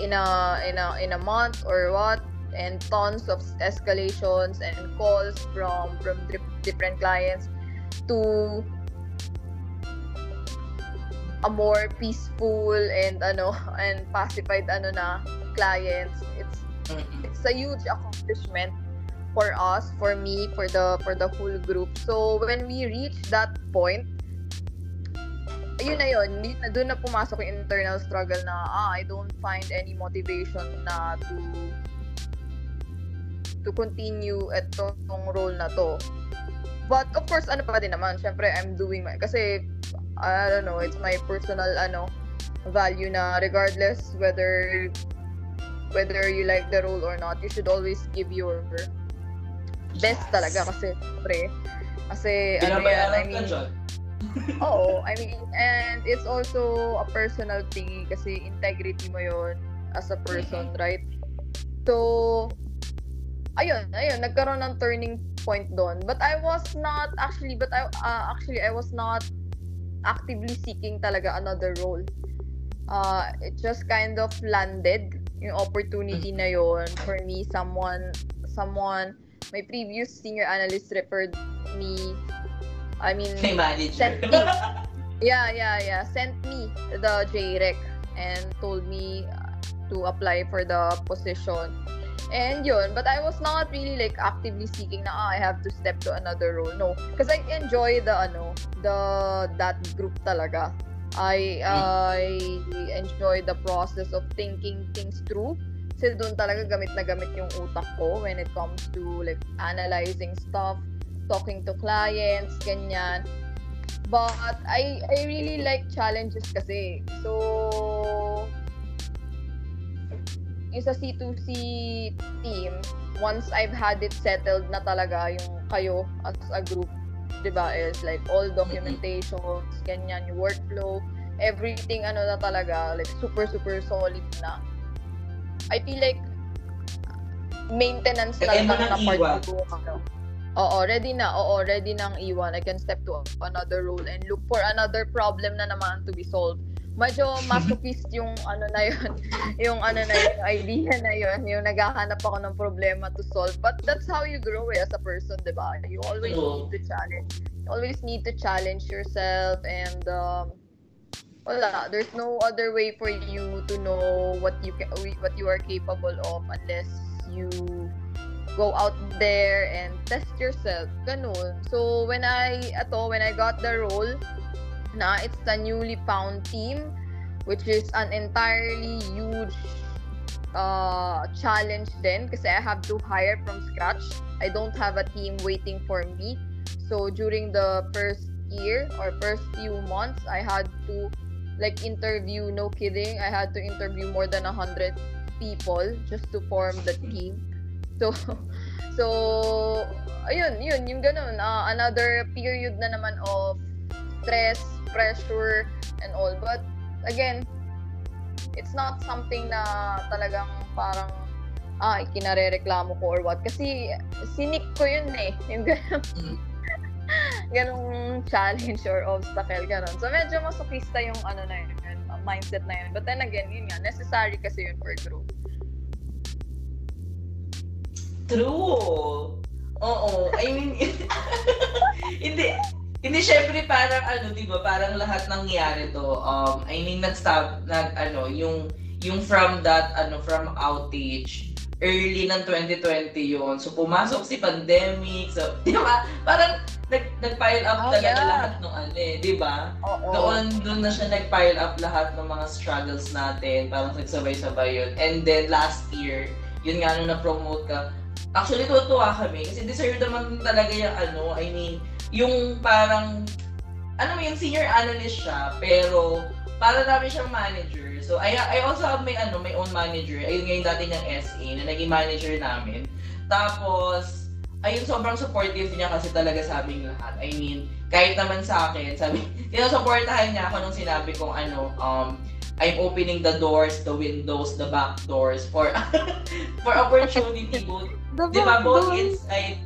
S2: in a in a in a month or what and tons of escalations and calls from from different clients to a more peaceful and ano and pacified ano na clients. It's it's a huge accomplishment for us for me for the for the whole group. So when we reach that point ayun na yun hindi na doon na pumasok yung internal struggle na ah I don't find any motivation na to to continue etong role na to. But of course ano pa din naman syempre I'm doing my kasi I don't know it's my personal ano value na regardless whether whether you like the role or not you should always give your best
S1: Yes.
S2: talaga kasi pre kasi ano yan I mean. Oo, I mean, and it's also a personal thing kasi integrity mo yon as a person, right? So, ayun, ayun, nagkaroon ng turning point doon. But I was not actually, but I uh, actually I was not actively seeking talaga another role. Uh, it just kind of landed yung opportunity na yon for me. Someone, someone, my previous senior analyst referred me. I mean,
S1: Kay manager.
S2: Sent me. Yeah, yeah, yeah. Sent me the JREC and told me to apply for the position. And yun, but I was not really like actively seeking na ah, I have to step to another role. No, because I enjoy the ano, the that group talaga. I I enjoy the process of thinking things through. Kasi doon talaga gamit na gamit yung utak ko when it comes to like analyzing stuff, talking to clients, ganyan. But I I really like challenges kasi. So yung sa C2C team, once I've had it settled na talaga yung kayo as a group, 'di ba? Is like all documentations, ganyan, yung workflow, everything ano na talaga, like super super solid na. I feel like maintenance
S1: Kaya
S2: lang na part ko. Ano. Oo, ready na. Oo, ready nang iwan. I can step to another role and look for another problem na naman to be solved. Medyo masochist yung ano na yun, yung ano na yun, yung idea na yun, yung naghahanap ako ng problema to solve. But that's how you grow eh, as a person, di ba? You always
S1: Oo.
S2: need to challenge. You always need to challenge yourself and um, wala, there's no other way for you to know what you ca- what you are capable of unless you go out there and test yourself. Ganun. So, when I, ato, when I got the role, na it's a newly found team, which is an entirely huge uh, challenge then because I have to hire from scratch. I don't have a team waiting for me. So, during the first year or first few months, I had to like interview, no kidding, I had to interview more than a hundred people just to form the team. So, so, ayun, yun, yung ganun. Uh, another period na naman of stress, pressure, and all. But, again, it's not something na talagang parang, ah, kinare-reklamo ko or what. Kasi, sinik ko yun eh. Yung ganun.
S1: Mm.
S2: ganung challenge or obstacle, ganun. So, medyo masokista yung ano na yun, yun, mindset na yun. But then again, yun nga, necessary kasi yun for growth.
S1: True. Oo. I mean, hindi, hindi syempre parang ano, 'di ba? Parang lahat nangyari to. Um, I mean, nag-stop nag ano, yung yung from that ano, from outage early ng 2020 yun. So, pumasok si pandemic. So, di ba? Parang nag, nag-pile up
S2: Oh,
S1: talaga
S2: yeah.
S1: lahat ng ano eh, di ba?
S2: Oo.
S1: Doon, doon na siya nag-pile up lahat ng mga struggles natin. Parang nagsabay-sabay yun. And then, last year, yun nga nung na-promote ka, actually, tutuwa kami. Kasi deserve naman talaga yung ano, I mean, yung parang, ano mo, yung senior analyst siya, pero para namin siyang manager. So, I, I also have my, ano, my own manager. Ayun nga yung dati niyang SA na naging manager namin. Tapos, ayun, sobrang supportive niya kasi talaga sa aming lahat. I mean, kahit naman sa akin, sabi, sinusuportahan niya ako nung sinabi kong ano, um, I'm opening the doors, the windows, the back doors for for opportunity both, di ba, both inside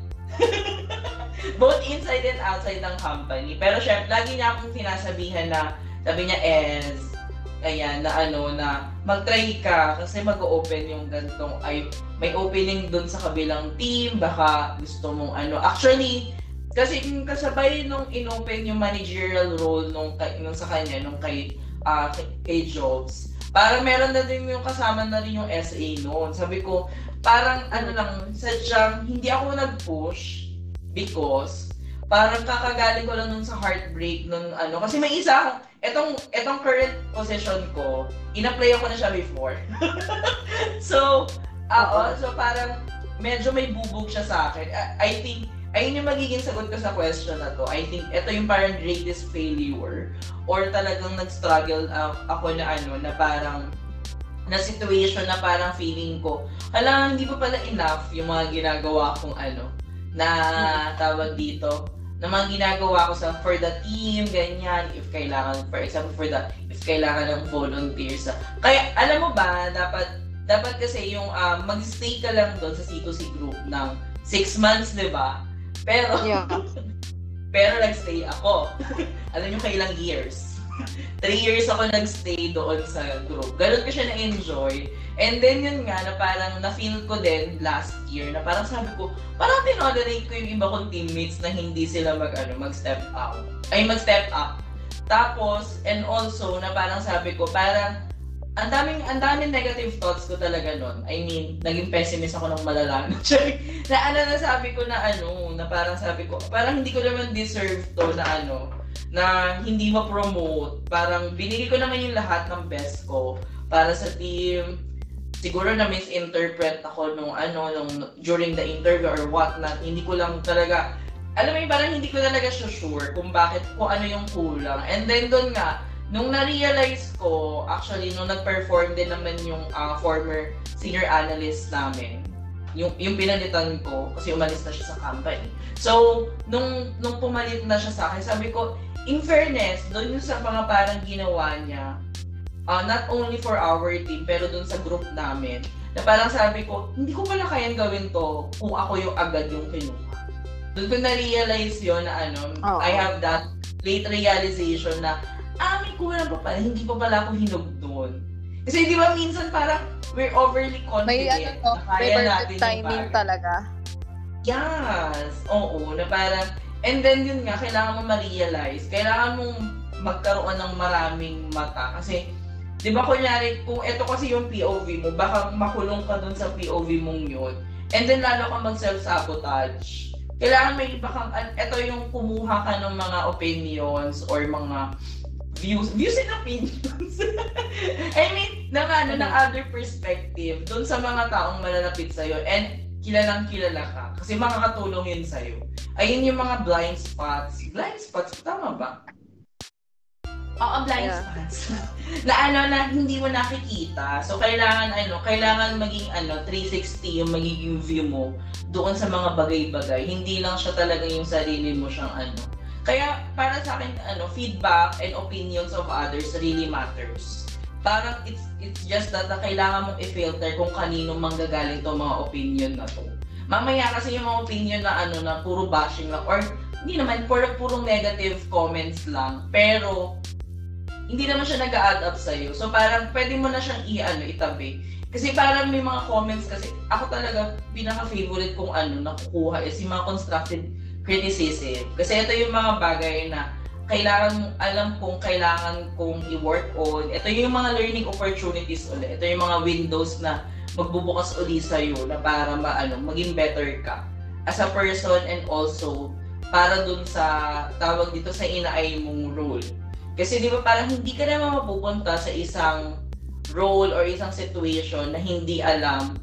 S1: both inside and outside ng company. Pero syempre, lagi niya akong sinasabihan na, sabi niya, Ez, kaya na ano, na mag-try ka kasi mag-open yung gantong, ay, may opening dun sa kabilang team, baka gusto mong ano. Actually, kasi yung kasabay nung inopen yung managerial role nung, nung sa kanya, nung kay, ah, kay, kay Jobs, parang meron na din yung kasama na rin yung SA noon. Sabi ko, parang ano lang, sadyang hindi ako nag-push because parang kakagaling ko lang nun sa heartbreak nun ano. Kasi may isa akong, etong, etong current position ko, in-apply ako na siya before. so, ako, so parang medyo may bubog siya sa akin. I, I think, ayun yung magiging sagot ko sa question na to. I think ito yung parang greatest failure or talagang nag-struggle uh, ako na ano, na parang na situation na parang feeling ko, hala, hindi pa pala enough yung mga ginagawa kong ano, na tawag dito, na mga ginagawa ko sa for the team, ganyan, if kailangan, for example, for the, if kailangan ng volunteers. Kaya, alam mo ba, dapat, dapat kasi yung um, mag-stay ka lang doon sa C2C group ng 6 months, di ba? Pero,
S2: Yeah.
S1: pero nag-stay ako. Alam nyo kailang years. Three years ako nag-stay doon sa group. Ganun ko siya na-enjoy. And then yun nga, na parang na-feel ko din last year, na parang sabi ko, parang tinolerate ko yung iba kong teammates na hindi sila mag, ano, mag-step out. Ay, mag-step up. Tapos, and also, na parang sabi ko, parang, ang daming, ang daming negative thoughts ko talaga nun. I mean, naging pessimist ako ng malala. na ano na sabi ko na ano, na parang sabi ko, parang hindi ko naman deserve to na ano, na hindi ma-promote. Parang binigay ko naman yung lahat ng best ko para sa team. Siguro na misinterpret ako nung ano, nung during the interview or what not. Hindi ko lang talaga, alam mo yung parang hindi ko talaga sure kung bakit, kung ano yung kulang. And then doon nga, nung na-realize ko, actually, nung nag-perform din naman yung ah, former senior analyst namin, yung, yung pinalitan ko, kasi umalis na siya sa company. So, nung, nung pumalit na siya sa akin, sabi ko, in fairness, doon yung sa mga parang ginawa niya, ah, not only for our team, pero doon sa group namin, Na parang sabi ko, hindi ko pala kayang gawin to kung ako yung agad yung kinuha. Doon ko na-realize yun na ano,
S2: Oo.
S1: I have that late realization na, ah, may kulang pa pala, hindi pa pala ako hinog doon. Kasi di ba minsan parang we're overly confident
S2: May ano to,
S1: na
S2: may perfect timing talaga.
S1: Yes! Oo, na parang, and then yun nga, kailangan mo ma-realize, kailangan mong magkaroon ng maraming mata. Kasi, di ba kunyari, kung ito kasi yung POV mo, baka makulong ka dun sa POV mong yun. And then lalo ka mag-self-sabotage. Kailangan may iba kang, an- ito yung kumuha ka ng mga opinions or mga views, views and opinions. I mean, ng ano, ng other perspective, dun sa mga taong malalapit sa'yo. And kilalang kilala ka. Kasi makakatulong yun sa'yo. Ayun yung mga blind spots. Blind spots, tama ba? Oo, blind
S2: Yeah.
S1: spots. na ano, na hindi mo nakikita. So, kailangan, ano, kailangan maging, ano, 360 yung magiging view mo doon sa mga bagay-bagay. Hindi lang siya talaga yung sarili mo siyang, ano. Kaya, para sa akin, ano, feedback and opinions of others really matters. Parang it's it's just that na kailangan mong i-filter kung kanino manggagaling tong mga opinion na to. Mamaya kasi yung mga opinion na ano na puro bashing lang or hindi naman puro puro negative comments lang pero hindi naman siya nag-add up sa'yo. So parang pwede mo na siyang i-ano, itabi. Kasi parang may mga comments kasi ako talaga pinaka-favorite kong ano nakukuha is yung mga constructive criticism. Kasi ito yung mga bagay na kailangan alam kung kailangan kong i-work on. Ito yung mga learning opportunities ulit. Ito yung mga windows na magbubukas uli sa'yo na para maano, maging better ka as a person and also para dun sa tawag dito sa inaay mong role. Kasi di ba parang hindi ka naman mapupunta sa isang role or isang situation na hindi alam,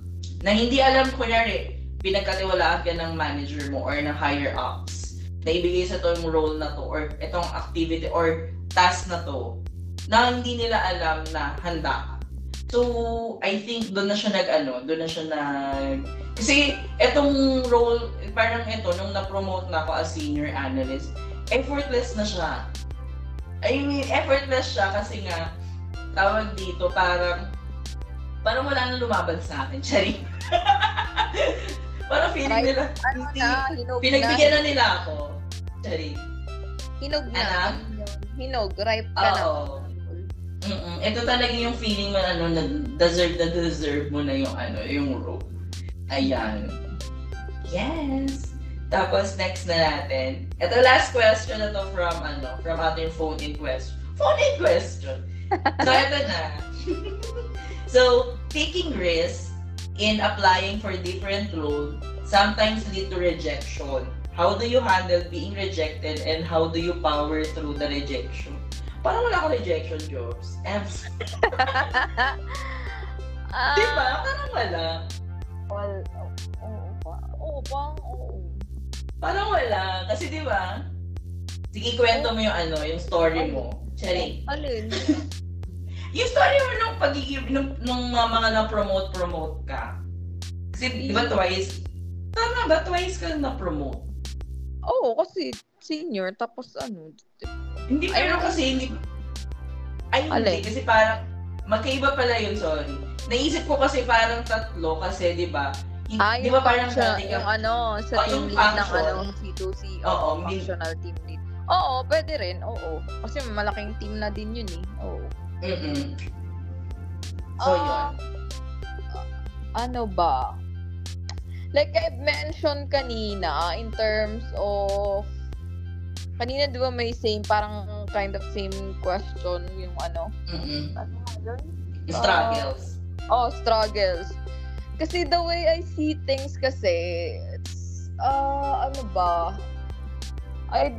S1: na hindi alam, kunyari, pinagkatiwalaan ka ng manager mo or ng higher ups na ibigay sa tong role na to or itong activity or task na to na hindi nila alam na handa. So, I think doon na siya nag ano, doon na siya nag kasi itong role, parang ito, nung na-promote na ako as senior analyst, effortless na siya. I mean, effortless siya kasi nga, tawag dito, parang, parang wala nang lumaban sa akin. Charing. Parang feeling nila,
S2: Ano
S1: hindi,
S2: na, hinog
S1: pinagbigyan
S2: na.
S1: na nila ako. Charing.
S2: Hinog na.
S1: Ano?
S2: Hinog, ripe ka na.
S1: Oo. Mm-mm. Ito talaga yung feeling mo ano na deserve na deserve mo na yung ano, yung role. Ayan. Yes. Tapos next na natin. Ito last question na to from ano, from ating phone in question. Phone in question. So ito na. so, taking risks in applying for different role sometimes lead to rejection. How do you handle being rejected and how do you power through the rejection? Parang wala akong rejection jobs. Ems.
S2: Ah,
S1: Di ba? Parang wala.
S2: Well, oo, pa- oo, oo.
S1: Parang wala. Kasi di ba? Sige, kwento mo yung ano, yung story mo. Charing.
S2: Alin?
S1: Yung story mo nung pagiging, nung, nung mga, mga na-promote-promote ka. Kasi di ba twice? Tama ba? Twice ka na-promote.
S2: Oo, kasi senior, tapos ano,
S1: Hindi, pero
S2: Ay,
S1: kasi hindi... Ay, hindi.
S2: Alin?
S1: Kasi parang, magkaiba pala yun, sorry. Naisip ko kasi parang tatlo kasi, di ba?
S2: Ah,
S1: Di ba parang
S2: siya,
S1: dati
S2: yung
S1: ka...
S2: ano, sa
S1: Oh,
S2: team lead ng ano, C2C,
S1: Oo,
S2: oo,
S1: min-
S2: functional team lead. Oo, pwede rin, oo. Kasi malaking team na din yun eh. Oo.
S1: Mm-mm. So, yun.
S2: Ah, ano ba? Like I mentioned kanina, in terms of kanina di ba may same, parang kind of same question yung ano,
S1: Mm-mm.
S2: ano yun?
S1: Struggles.
S2: Oh, struggles. Kasi the way I see things kasi, it's, uh, ano ba, I,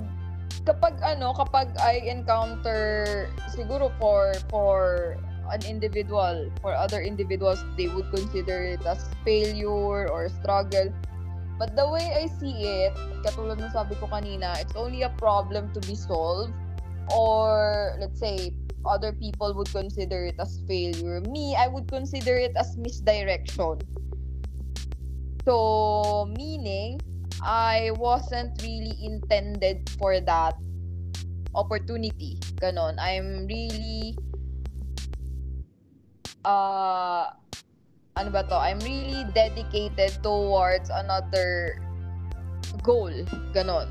S2: kapag ano, kapag I encounter, siguro for, for an individual, for other individuals, they would consider it as failure or struggle. But the way I see it, katulad ng sabi ko kanina, it's only a problem to be solved or let's say other people would consider it as failure. Me, I would consider it as misdirection. So, meaning, I wasn't really intended for that opportunity. Ganon. I'm really uh ano ba to, I'm really dedicated towards another goal. Ganon.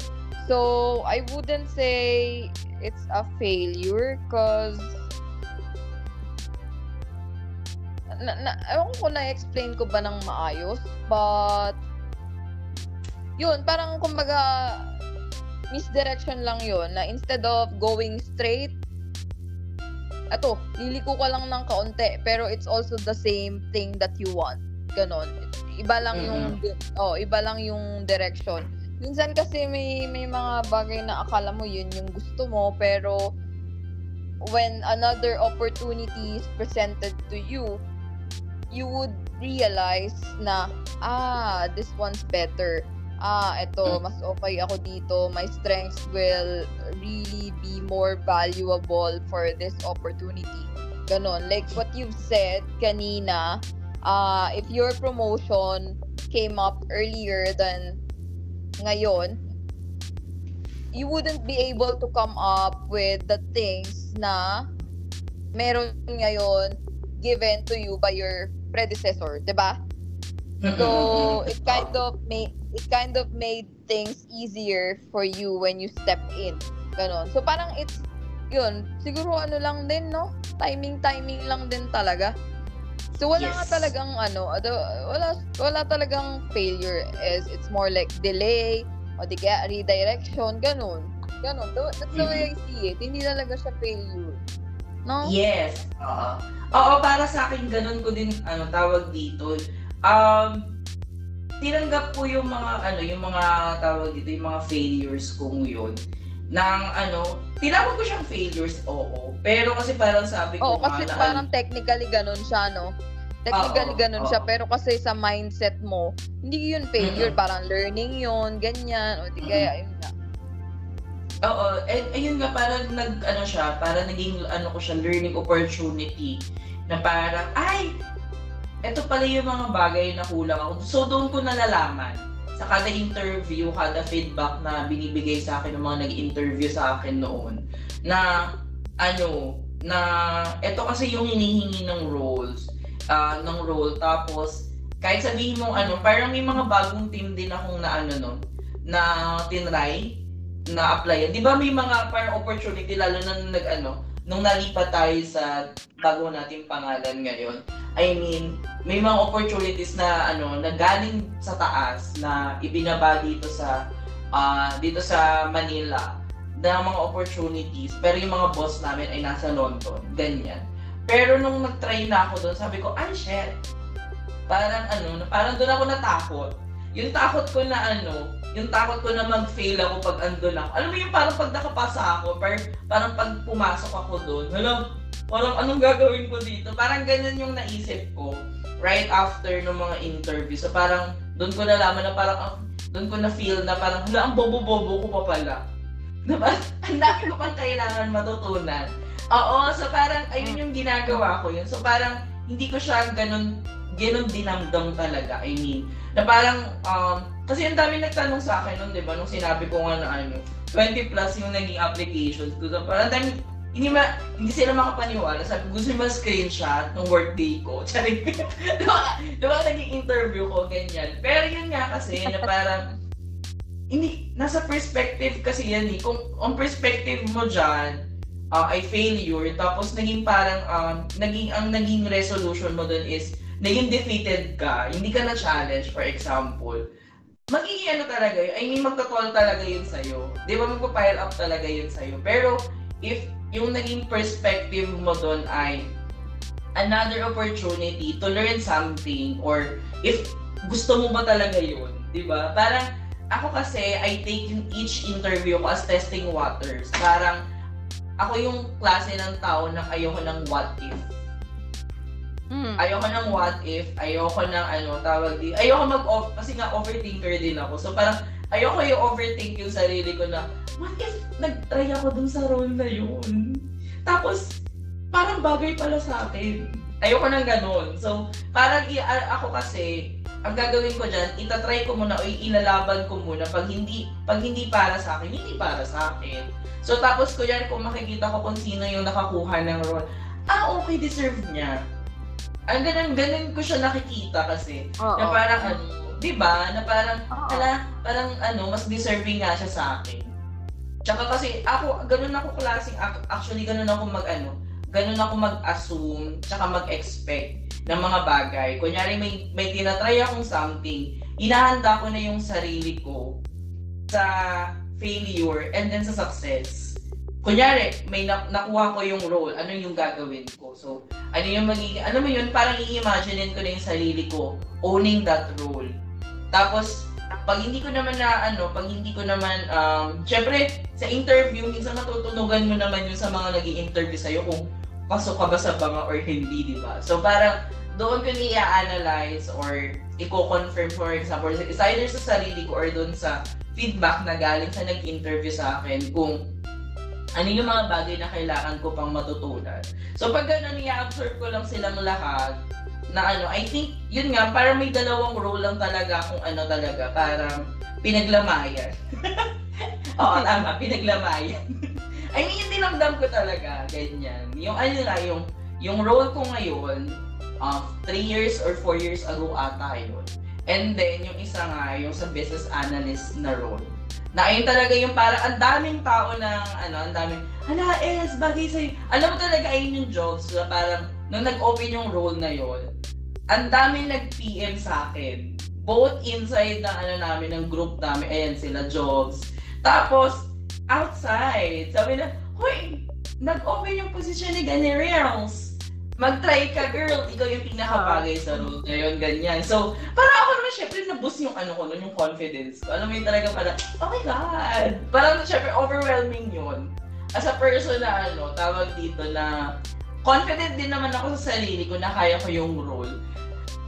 S2: So, I wouldn't say it's a failure because na, na, ewan ko na-explain ko ba ng maayos, but yun, parang kumbaga misdirection lang yun na instead of going straight ato, liliko ka lang ng kaunti pero it's also the same thing that you want. Ganon. Iba lang yung oh, iba lang yung direction. Minsan kasi may may mga bagay na akala mo yun yung gusto mo pero when another opportunity is presented to you, you would realize na ah, this one's better ah, eto, mas okay ako dito. My strengths will really be more valuable for this opportunity. Ganon. Like what you've said kanina, uh, if your promotion came up earlier than ngayon, you wouldn't be able to come up with the things na meron ngayon given to you by your predecessor, 'di ba? So, it kind of made it kind of made things easier for you when you step in. Ganon. So, parang it's, yun, siguro ano lang din, no? Timing-timing lang din talaga. So, wala
S1: Yes.
S2: nga talagang, ano, ado- wala, wala talagang failure. Is It's more like delay, o di kaya redirection, ganon. Ganon. Tha- That's the way I see it. Hindi talaga siya failure. No?
S1: Yes. Oo. Oo, para sa akin, ganun ko din, ano, tawag dito. Um, tinanggap ko yung mga, ano, yung mga, tawag dito, yung mga failures kong yun. Nang, ano, tinawag ko siyang failures, oo. Pero kasi parang sabi ko,
S2: Oo, kasi
S1: nga na,
S2: parang technically ganun siya, no? Technically
S1: Oo,
S2: ganun siya, pero kasi sa mindset mo, hindi yun failure,
S1: Mm-mm.
S2: parang learning yun, ganyan, o di kaya, yun nga.
S1: Oo, and ayun nga parang nag ano siya, parang naging ano ko siya learning opportunity na parang ay eto pala yung mga bagay na kulang ako. So doon ko nalalaman sa kada interview, kada feedback na binibigay sa akin ng mga nag-interview sa akin noon na ano na eto kasi yung hinihingi ng roles ah, ng role tapos kahit sabihin mo ano parang may mga bagong team din akong na ano no na tinry na applyan. 'Di ba may mga parang opportunity lalo na nag ano, nung nalipat tayo sa bago nating pangalan ngayon. I mean, may mga opportunities na ano, na galing sa taas na ibinaba dito sa ah, dito sa Manila na mga opportunities pero yung mga boss namin ay nasa London, ganyan. Pero nung nag-try na ako doon, sabi ko, ay shit. Parang ano, parang doon ako natakot. Yung takot ko na ano, yung takot ko na mag-fail ako pag andun ako. Alam mo yung parang pag nakapasa ako, par, parang pag pumasok ako doon, hala, parang anong gagawin ko dito? Parang ganyan yung naisip ko right after ng mga interview. So parang doon ko nalaman na parang, ah, doon ko na feel na parang, hala, ang bobo-bobo ko pa pala. Diba? Ang dami ko pang kailangan matutunan. Oo, so parang ayun yung ginagawa ko yun. So parang hindi ko siya ganun, ganun dinamdam talaga. I mean, na parang, um, kasi ang dami nagtanong sa akin nun, di ba, nung sinabi ko nga na ano, 20 plus yung naging applications ko. So, parang dami, hindi, ma, hindi sila makapaniwala. Sabi, gusto mo screenshot ng workday ko. Charing, di ba, di ba, naging interview ko, ganyan. Pero yun nga kasi, na parang, hindi, nasa perspective kasi yan eh. Kung ang perspective mo dyan, uh, ay failure, tapos naging parang, um, naging, ang naging resolution mo dun is, naging defeated ka, hindi ka na-challenge, for example, magiging ano talaga yun, I mean, magtotol talaga yun sa'yo. Di ba, magpa-pile up talaga yun sa'yo. Pero, if yung naging perspective mo doon ay another opportunity to learn something or if gusto mo ba talaga yun, di ba? Parang, ako kasi, I take each interview ko as testing waters. Parang, ako yung klase ng tao na ayoko ng what if
S2: Hmm.
S1: ayoko ng what if, ayoko ng ano, tawag di, ayoko mag off kasi nga overthinker din ako. So parang ayoko yung overthink yung sarili ko na what if nag-try ako dun sa role na yun? Tapos parang bagay pala sa akin. Ayoko ng ganun. So parang i- ako kasi ang gagawin ko diyan, itatry ko muna o ilalaban ko muna pag hindi pag hindi para sa akin, hindi para sa akin. So tapos ko yan kung makikita ko kung sino yung nakakuha ng role. Ah, okay, deserve niya ang ganun, ganun ko siya nakikita kasi.
S2: Oo.
S1: Na parang ano, di ba? Na parang,
S2: Oo.
S1: parang ano, mas deserving nga siya sa akin. Tsaka kasi ako, ganun ako klaseng, ac- actually ganun ako mag ano, ganun ako mag-assume, tsaka mag-expect ng mga bagay. Kunyari may, may tinatry akong something, inahanda ko na yung sarili ko sa failure and then sa success. Kunyari, may na- nakuha ko yung role, ano yung gagawin ko? So, ano yung magiging, ano mo yun, parang i-imaginein ko na yung sarili ko owning that role. Tapos, pag hindi ko naman na, ano, pag hindi ko naman, um, syempre, sa interview, minsan matutunugan mo naman yun sa mga nag interview sa'yo kung pasok ka ba sa banga or hindi, di ba? So, parang, doon ko ni-analyze or i-confirm, for example, it's either sa sarili ko or doon sa feedback na galing sa nag-interview sa akin kung ano yung mga bagay na kailangan ko pang matutunan. So pag ganun, i-absorb ko lang silang lahat na ano, I think, yun nga, parang may dalawang role lang talaga kung ano talaga, parang pinaglamayan. Oo, tama, pinaglamayan. I mean, yung dinamdam ko talaga, ganyan. Yung ano na, yung, yung role ko ngayon, uh, three years or four years ago ata yun. And then, yung isa nga, yung sa business analyst na role. Na ayun talaga yung parang ang daming tao ng ano, ang daming, hala, es, bagay sa'yo. Alam mo talaga, ayun yung jobs na parang, nung nag-open yung role na yon ang daming nag-PM sa akin. Both inside ng ano namin, ng group namin, ayan sila, jobs. Tapos, outside, sabi na, Hoy, nag-open yung position ni Gani Reals. Mag-try ka, girl. Ikaw yung pinakabagay sa role na ganyan. So, parang ako naman, syempre, naboost yung ano ko nun, yung confidence ko. Alam mo yun talaga parang, oh my God! Parang, syempre, overwhelming yun. As a person na, ano, tawag dito na, confident din naman ako sa sarili ko na kaya ko yung role.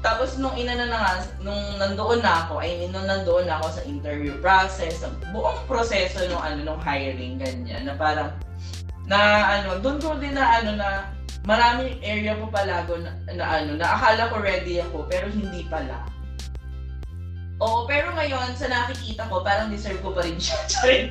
S1: Tapos nung ina na nga, nung nandoon na ako, I mean, nung nandoon na ako sa interview process, sa buong proseso nung ano, nung hiring, ganyan, na parang, na ano, doon ko din na ano na, maraming area ko palago na, na ano, na akala ko ready ako, pero hindi pala. Oo, pero ngayon, sa nakikita ko, parang deserve ko pa rin siya. Charin.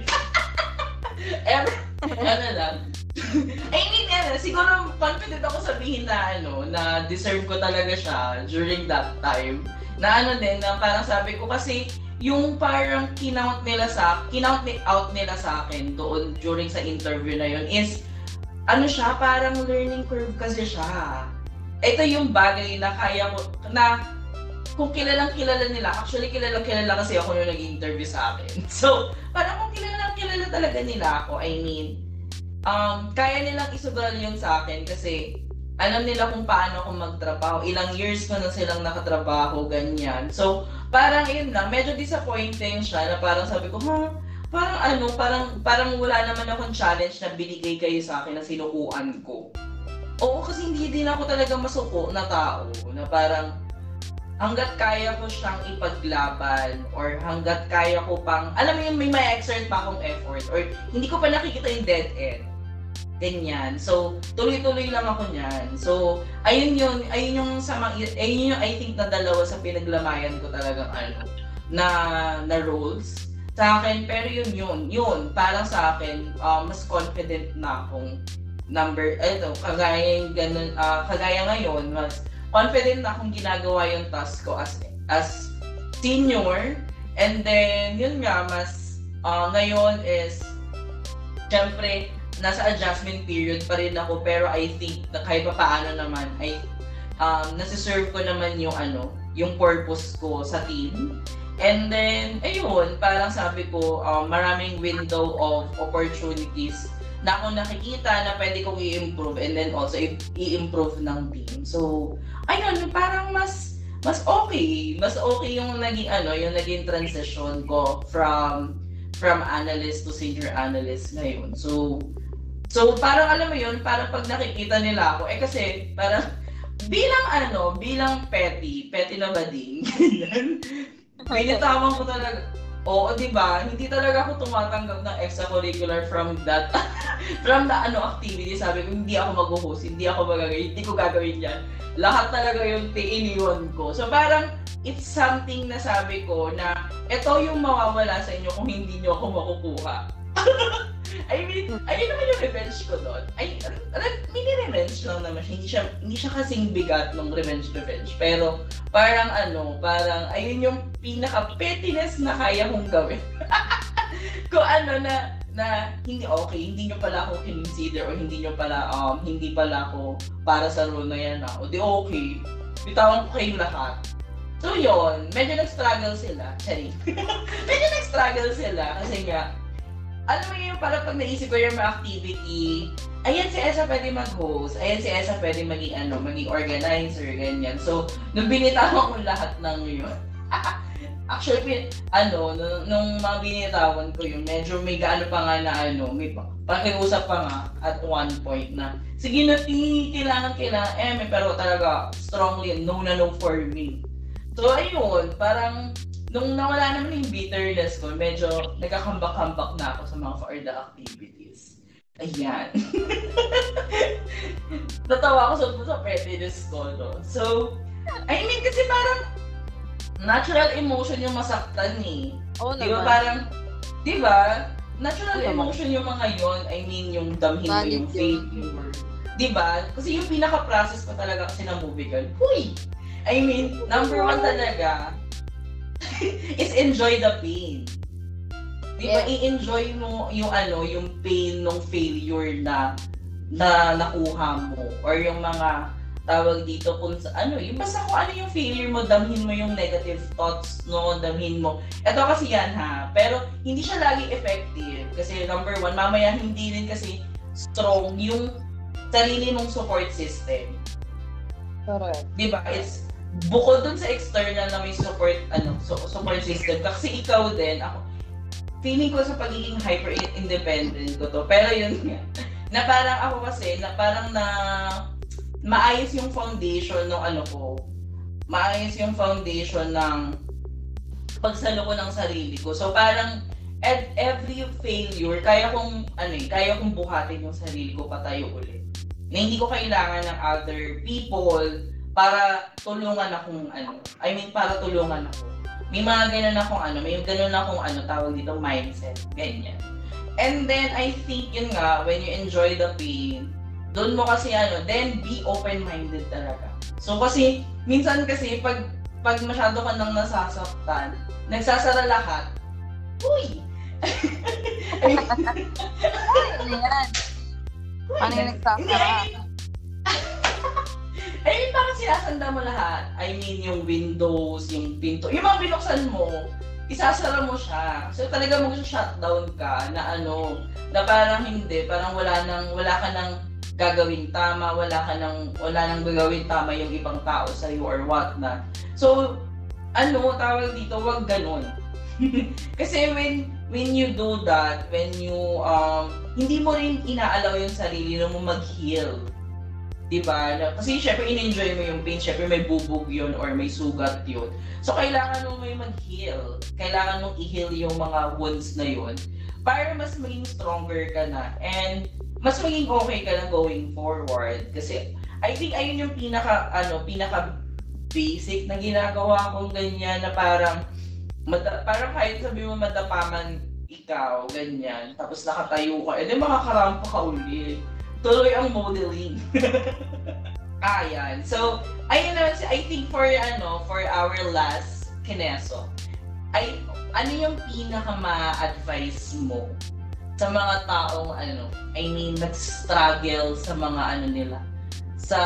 S1: Ever, ano lang. I mean, ano, siguro confident ako sabihin na ano, na deserve ko talaga siya during that time. Na ano din, na parang sabi ko kasi yung parang kinount nila sa kinount out nila sa akin doon during sa interview na yun is ano siya, parang learning curve kasi siya. Ito yung bagay na kaya ko, na kung kilalang kilala nila, actually kilalang kilala kasi ako yung nag-interview sa akin. So, parang kung kilalang kilala talaga nila ako, I mean, um, kaya nilang isugal yun sa akin kasi alam nila kung paano ako magtrabaho. Ilang years ko na silang nakatrabaho, ganyan. So, parang yun lang, medyo disappointing siya na parang sabi ko, ha, parang ano, parang, parang wala naman akong challenge na binigay kayo sa akin na sinukuan ko. Oo, kasi hindi din ako talaga masuko na tao na parang hanggat kaya ko siyang ipaglaban or hanggat kaya ko pang, alam mo yung may may exert pa akong effort or hindi ko pa nakikita yung dead end. Ganyan. So, tuloy-tuloy lang ako niyan. So, ayun yun, ayun yung sa mga, ayun yung I think na dalawa sa pinaglamayan ko talagang ano, na, na roles sa akin. Pero yun yun, yun, parang sa akin, uh, mas confident na akong number, ito, kagaya ganun, ah, kagaya ngayon, mas confident na akong ginagawa yung task ko as as senior. And then, yun nga, mas uh, ngayon is, syempre, nasa adjustment period pa rin ako. Pero I think na kahit pa paano naman, ay um, nasiserve ko naman yung ano, yung purpose ko sa team. And then, ayun, parang sabi ko, um, maraming window of opportunities na ako nakikita na pwede kong i-improve and then also i-improve ng team. So, ayun, parang mas mas okay. Mas okay yung naging ano, yung naging transition ko from from analyst to senior analyst ngayon. So, so parang alam mo yun, parang pag nakikita nila ako, eh kasi parang bilang ano, bilang petty, petty na bading, ganyan. Pinitawan ko talaga, oo, di ba? Hindi talaga ako tumatanggap ng extracurricular from that, from the ano activity. Sabi ko, hindi ako mag-host, hindi ako magagawin, hindi ko gagawin yan. Lahat talaga yung iniwan ko. So parang, it's something na sabi ko na ito yung mawawala sa inyo kung hindi nyo ako makukuha. I mean, ayun naman yung revenge ko doon. Ay, re- mini-revenge lang naman siya. Hindi siya, hindi siya kasing bigat ng revenge-revenge. Pero, parang ano, parang, ayun yung pinaka-pettiness na kaya kong gawin. Kung ano na, na hindi okay, hindi nyo pala ako consider o hindi nyo pala, um, hindi pala ako para sa role na yan. Ah. O di okay, bitawan ko kayong lahat. So yun, medyo nag-struggle sila. Sorry. medyo nag-struggle sila kasi nga, alam mo yun, para pag naisip ko yung mga activity, ayan si Esa pwede mag-host, ayan si Esa pwede maging ano, maging organizer, ganyan. So, nung binitawan ko lahat ng yun, actually, pin, ano, nung, nung mga binitawan ko yun, medyo may gaano pa nga na ano, may pa, pakiusap pa nga at one point na, sige na, ti, kailangan, kailangan, eh, may pero talaga, strongly, no na no for me. So, ayun, parang, nung nawala naman yung bitterness ko, medyo nagkakambak-kambak na ako sa mga for the activities. Ayan. Natawa ako sa, sa pettiness ko, no? So, I mean, kasi parang natural emotion yung masaktan eh.
S2: Oo
S1: Di ba parang, di ba? Natural
S2: naman.
S1: emotion yung mga yon I mean, yung damhin mo yung
S2: yun.
S1: failure. Di ba? Kasi yung pinaka-process ko talaga kasi ng movie girl, huy! I mean, number one talaga is enjoy the pain. Di ba?
S2: Yes.
S1: I-enjoy mo yung ano, yung pain ng failure na na nakuha mo or yung mga tawag dito kung sa ano, yung basta kung ano yung failure mo, damhin mo yung negative thoughts, no, damhin mo. Ito kasi yan ha, pero hindi siya lagi effective kasi number one, mamaya hindi rin kasi strong yung sarili mong support system.
S2: Correct.
S1: Di ba? It's bukod dun sa external na may support ano so, support system kasi ikaw din ako feeling ko sa pagiging hyper independent ko to. Pero yun nga na parang ako kasi na parang na maayos yung foundation ng ano ko. Maayos yung foundation ng pagsalo ko ng sarili ko. So parang at every failure kaya kong ano eh, kaya kong buhatin yung sarili ko patayo ulit. Na hindi ko kailangan ng other people para tulungan akong ano, I mean para tulungan ako. May mga ganun akong ano, may ganun akong ano, tawag dito mindset, ganyan. And then I think yun nga, when you enjoy the pain, doon mo kasi ano, then be open-minded talaga. So kasi, minsan kasi pag pag masyado ka nang nasasaktan, nagsasara lahat, uy! Ay,
S2: Ano yan? Ano yung nagsasara?
S1: I mean, bakit sinasanda mo lahat? I mean, yung windows, yung pinto, yung mga binuksan mo, isasara mo siya. So talaga mag-shutdown ka na ano, na parang hindi, parang wala nang wala ka nang gagawin tama, wala ka nang wala nang gagawin tama yung ibang tao sa iyo or what na. So ano, tawag dito, wag ganun. Kasi when when you do that, when you um hindi mo rin inaalaw yung sarili mo mag-heal. 'Di ba? Kasi syempre in-enjoy mo yung pain, syempre may bubog yun or may sugat yun. So kailangan mo may mag-heal. Kailangan mong i-heal yung mga wounds na yun para mas maging stronger ka na and mas maging okay ka na going forward. Kasi I think ayun yung pinaka ano, pinaka basic na ginagawa kong ganyan na parang mada, parang kahit sabi mo madapaman ikaw, ganyan, tapos nakatayo ka, edi makakarampa ka ulit. Tuloy ang modeling. Ayan. So, ayun naman, si- I think for, ano, for our last kineso, ay, ano yung pinaka ma-advise mo sa mga taong, ano, I mean, nag-struggle sa mga, ano nila, sa,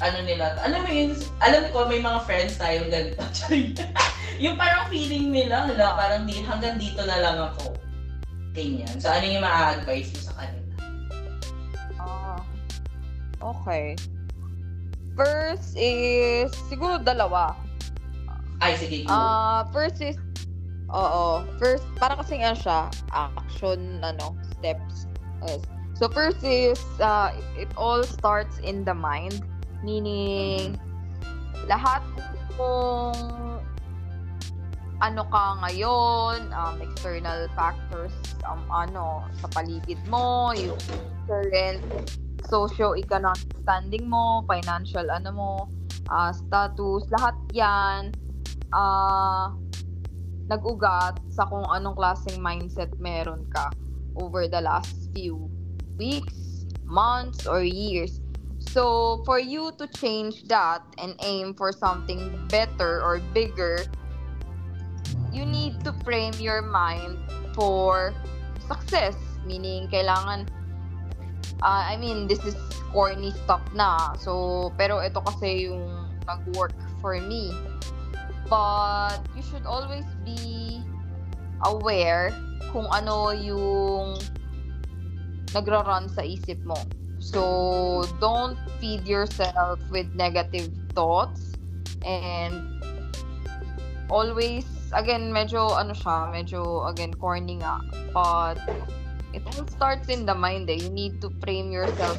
S1: ano nila, alam mo yun, alam ko, may mga friends tayong ganito. yung parang feeling nila, hala, parang di, hanggang dito na lang ako. Ganyan. So, ano yung ma-advise mo sa kanila?
S2: Okay. First is, siguro dalawa.
S1: Ay, sige, go.
S2: Ah, first is, oo, first, para kasing ano siya, action, ano, steps. Yes. So first is, uh, it, it all starts in the mind. Meaning, lahat kung ano ka ngayon, um, external factors, um, ano, sa paligid mo, yung current socio-economic standing mo, financial ano mo, ah, status, lahat yan, ah, nag-ugat sa kung anong klaseng mindset meron ka. over the last few weeks, months, or years. So, for you to change that and aim for something better or bigger, you need to frame your mind for success. Meaning, kailangan, uh, I mean, this is corny stuff na. So, pero ito kasi yung nag-work for me. But, you should always be aware kung ano yung nagra-run sa isip mo. So, don't feed yourself with negative thoughts and always again medyo ano siya, medyo again corny nga. But it all starts in the mind eh. You need to frame yourself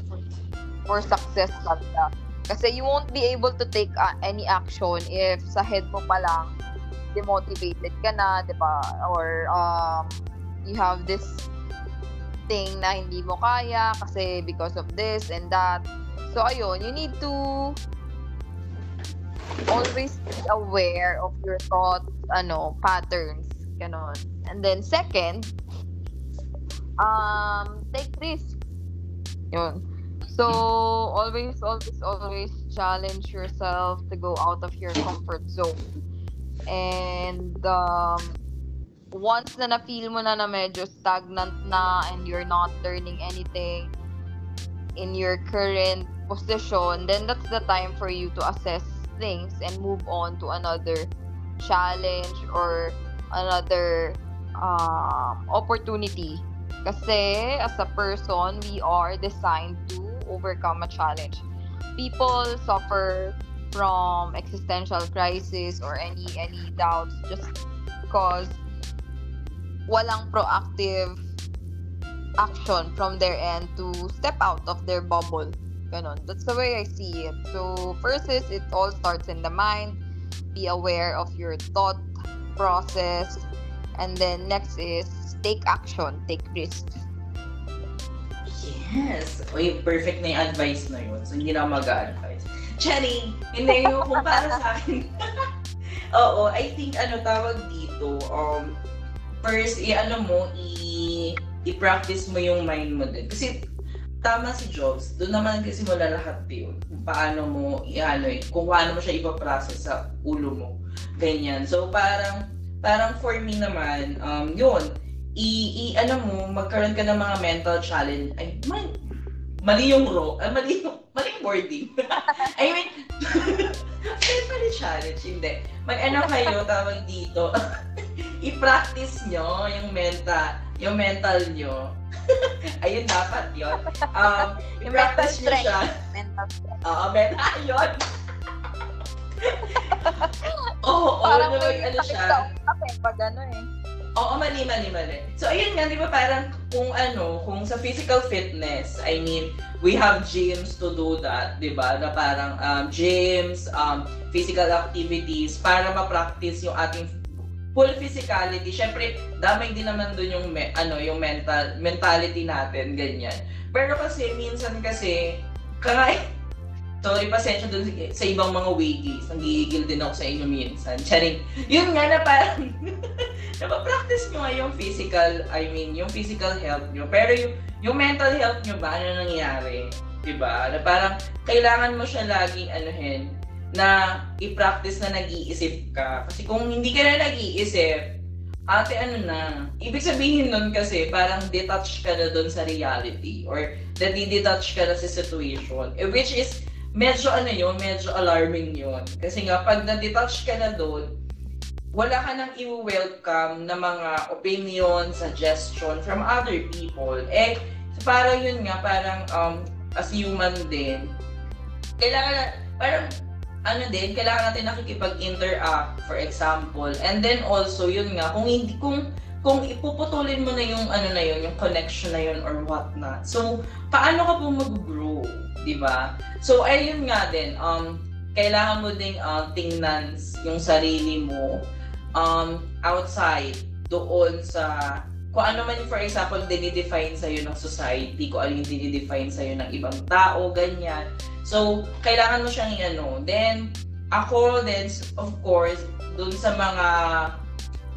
S2: for success talaga. Kasi you won't be able to take uh, any action if sa head mo pa lang demotivated ka na, 'di ba? Or um you have this thing na hindi mo kaya kasi because of this and that. So ayun, you need to always be aware of your thoughts, ano, patterns, ganon. And then second, um, take risks. Yun. So, always, always, always challenge yourself to go out of your comfort zone. And, um, once na na-feel mo na na medyo stagnant na and you're not learning anything in your current position, then that's the time for you to assess things and move on to another challenge or another um, opportunity. Kasi as a person, we are designed to overcome a challenge. People suffer from existential crisis or any any doubts just because walang proactive action from their end to step out of their bubble. Ganon. That's the way I see it. So, first is it all starts in the mind. Be aware of your thought process. And then next is take action, take risks.
S1: Yes. Uy, perfect na yung advice na yun. So, hindi na mag-advise. Cherry, hindi yung kung para sa akin. Oo, I think ano tawag dito, um, first, i-ano mo, i- i-practice mo yung mind mo din. Kasi, tama si Jobs, doon naman kasi mula lahat yun. Paano mo, i-ano eh, kung paano mo siya ipaprocess sa ulo mo. Ganyan. So, parang, parang for me naman, um, yun, i, i ano mo, magkaroon ka ng mga mental challenge. Ay, man, mali yung ro, ah, mali yung, mali yung wording. I mean, mental challenge, hindi. Mag ano kayo, tawag dito, i-practice nyo yung mental, yung mental nyo. Ayun, dapat yun. Um,
S2: Yung mental
S1: i-practice nyo
S2: strength.
S1: siya.
S2: Mental strength.
S1: Oo, mental, ayun. Oo, oo,
S2: Parang
S1: na
S2: may
S1: ano siya.
S2: eh, pag ano eh.
S1: Oo, mali, mali, mali. So, ayun nga, di ba parang kung ano, kung sa physical fitness, I mean, we have gyms to do that, di ba? Na parang um, gyms, um, physical activities, para ma-practice yung ating full physicality. Siyempre, damay din naman dun yung, me- ano, yung mental, mentality natin, ganyan. Pero kasi, minsan kasi, kaya, sorry, pasensya dun sa- ibang mga wiggies. Nanggigigil din ako sa inyo minsan. Charing. Yun nga na parang, napapractice nyo nga yung physical, I mean, yung physical health nyo. Pero yung, yung mental health nyo ba, ano nangyayari? Diba? Na parang, kailangan mo siya laging, anuhin, na i-practice na nag-iisip ka. Kasi kung hindi ka na nag-iisip, ate ano na, ibig sabihin nun kasi parang detach ka na dun sa reality or nadi-detach ka na sa situation. Eh, which is, medyo ano yun, medyo alarming yun. Kasi nga, pag na-detach ka na dun, wala ka nang i-welcome na mga opinion, suggestion from other people. Eh, parang yun nga, parang um, as human din, kailangan, parang ano din, kailangan natin nakikipag-interact, for example. And then also, yun nga, kung hindi, kung kung ipuputulin mo na yung ano na yun, yung connection na yun or what not. So, paano ka po mag-grow, di ba? So, ayun nga din, um, kailangan mo ding uh, tingnan yung sarili mo um, outside doon sa kung ano man for example dinidefine sa'yo ng society, kung ano yung dinidefine sa'yo ng ibang tao, ganyan. So, kailangan mo siyang i-ano. Then, ako then, of course, dun sa mga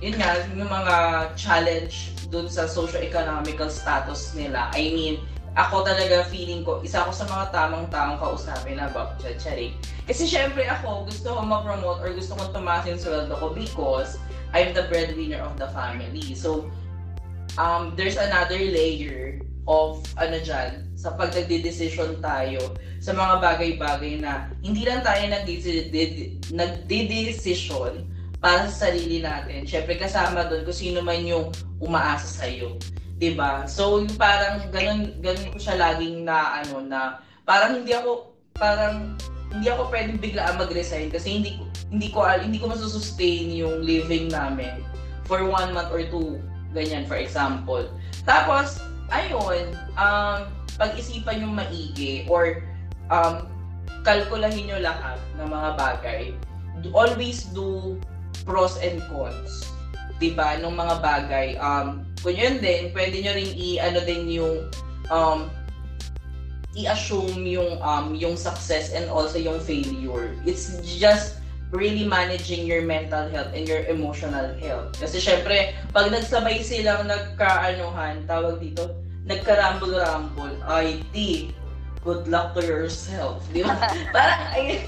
S1: yun nga, yung mga challenge dun sa socio-economical status nila. I mean, ako talaga feeling ko, isa ako sa mga tamang taong kausapin na about Chacharing. Kasi syempre ako, gusto ko ma-promote or gusto kong tumaas yung sweldo ko because I'm the breadwinner of the family. So, um, there's another layer of ano dyan, sa pag nagde-decision tayo sa mga bagay-bagay na hindi lang tayo nagde-decision para sa sarili natin. Syempre kasama doon kung sino man yung umaasa sa iyo. 'Di ba? So yung parang ganun ganun ko siya laging na ano na parang hindi ako parang hindi ako pwedeng biglaan mag-resign kasi hindi ko hindi ko hindi ko masusustain yung living namin for one month or two ganyan for example. Tapos ayun, um, pag-isipan yung maigi or um, kalkulahin nyo lahat ng mga bagay. Always do pros and cons. Diba? Nung mga bagay. Um, kung yun din, pwede nyo rin i-ano din yung um, i-assume yung um, yung success and also yung failure. It's just really managing your mental health and your emotional health. Kasi syempre, pag nagsabay silang nagkaanuhan, tawag dito, nagkarambol-rambol, IT, good luck to yourself. Di ba? Parang, ay,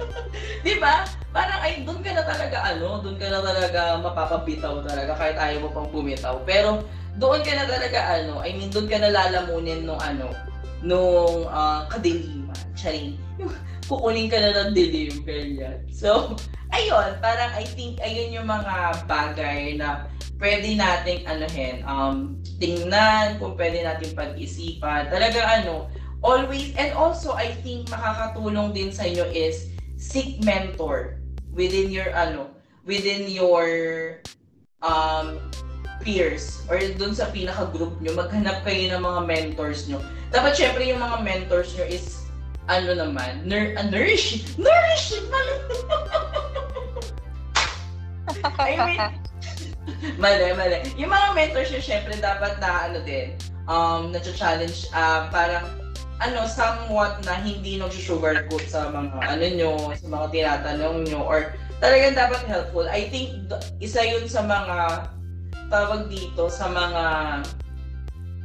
S1: di ba? Parang, ay, doon ka na talaga, ano, doon ka na talaga mapapabitaw talaga, kahit ayaw mo pang bumitaw. Pero, doon ka na talaga, ano, I mean, doon ka na lalamunin nung, ano, nung uh, kadiliman. Charing. Yung, kukunin ka na ng dilim, ganyan. So, ayun, parang I think ayun yung mga bagay na pwede nating anuhin, um, tingnan, kung pwede nating pag-isipan. Talaga ano, always, and also I think makakatulong din sa inyo is seek mentor within your ano, within your um, peers or dun sa pinaka-group nyo, maghanap kayo ng mga mentors nyo. Dapat syempre yung mga mentors nyo is ano naman, nur uh, nourishing, nourishing, I mean, mali, mali. Yung mga mentors nyo, syempre dapat na ano din, um, na-challenge, uh, parang, ano, somewhat na hindi nag-sugarcoat sa mga, ano nyo, sa mga tinatanong nyo, or talagang dapat helpful. I think, isa yun sa mga, tawag dito, sa mga,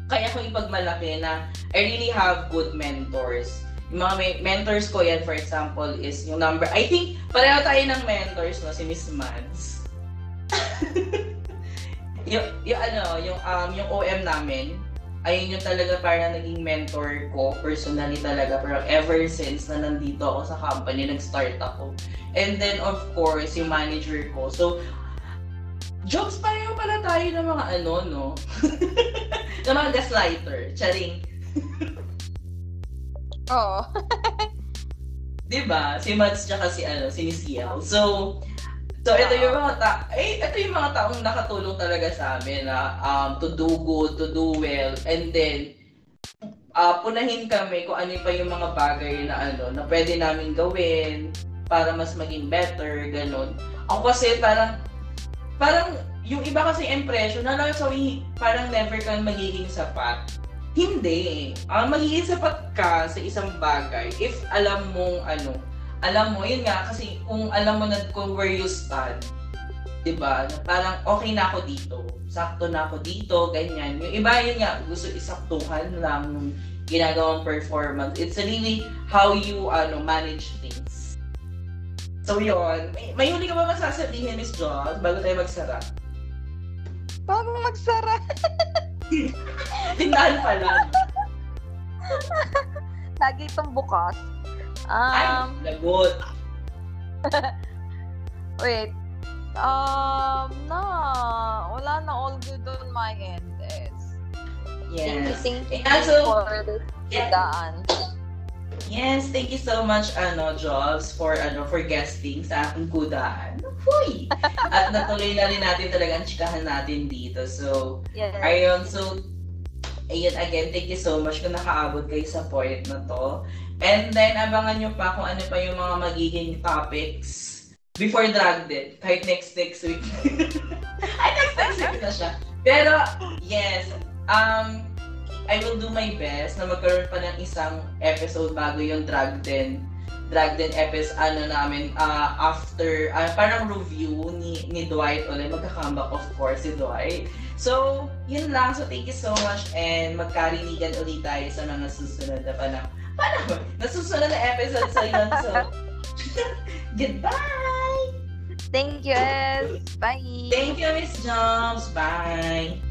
S1: kaya ko ipagmalaki na I really have good mentors yung mga mentors ko yan, for example, is yung number, I think, pareho tayo ng mentors, no, si Miss Mads. yung, yung ano, yung, um, yung OM namin, ayun yung talaga parang naging mentor ko, personally talaga, pero ever since na nandito ako sa company, nag-start ako. And then, of course, yung manager ko. So, jokes pareho pala tayo ng mga ano, no? ng mga gaslighter. Charing.
S2: Oo.
S1: 'Di ba? Si Mads tsaka si ano, si Miss Yel. So, so ito yung mga ta eh ito yung mga taong nakatulong talaga sa amin na um, to do good, to do well, and then uh, punahin kami kung ano pa yung mga bagay na ano na pwede namin gawin para mas maging better, ganun. Ako kasi parang parang yung iba kasi impression na lang so parang never kang magiging sapat hindi. Ang uh, magiging sapat ka sa isang bagay if alam mong ano, alam mo, yun nga, kasi kung alam mo na kung where you stand, di ba, parang okay na ako dito, sakto na ako dito, ganyan. Yung iba yun nga, gusto isaktuhan lang yung ginagawang performance. It's really how you ano manage things. So yun, may, may huli ka ba masasabihin, Miss John, bago tayo magsara?
S2: Bago magsara?
S1: Tindahan pa lang.
S2: Lagi itong bukas.
S1: Um, Ay, lagot.
S2: wait. Um, na. Wala na all good on my end. Yes.
S1: Yes.
S2: Thank you, thank you
S1: yeah, so,
S2: for the yeah.
S1: Yes, thank you so much, ano, Jobs, for, ano, for guesting sa aking kudaan. Huy! At natuloy na rin natin talaga ang chikahan natin dito. So,
S2: yes.
S1: ayun, so, ayun, again, thank you so much kung nakaabot kayo sa point na to. And then, abangan nyo pa kung ano pa yung mga magiging topics before drag din. Kahit next next week. Ay, next next week na siya. Pero, yes. Um, I will do my best na magkaroon pa ng isang episode bago yung drag din. Drag din episode ano namin uh, after uh, parang review ni ni Dwight ulit magka-comeback of course si Dwight. So, yun lang. So, thank you so much and magkarinigan ulit tayo sa mga susunod na panahon. Paano ba? Nasusunod na episode sa yun. So, goodbye!
S2: Thank you, Bye!
S1: Thank you, Miss Jobs. Bye!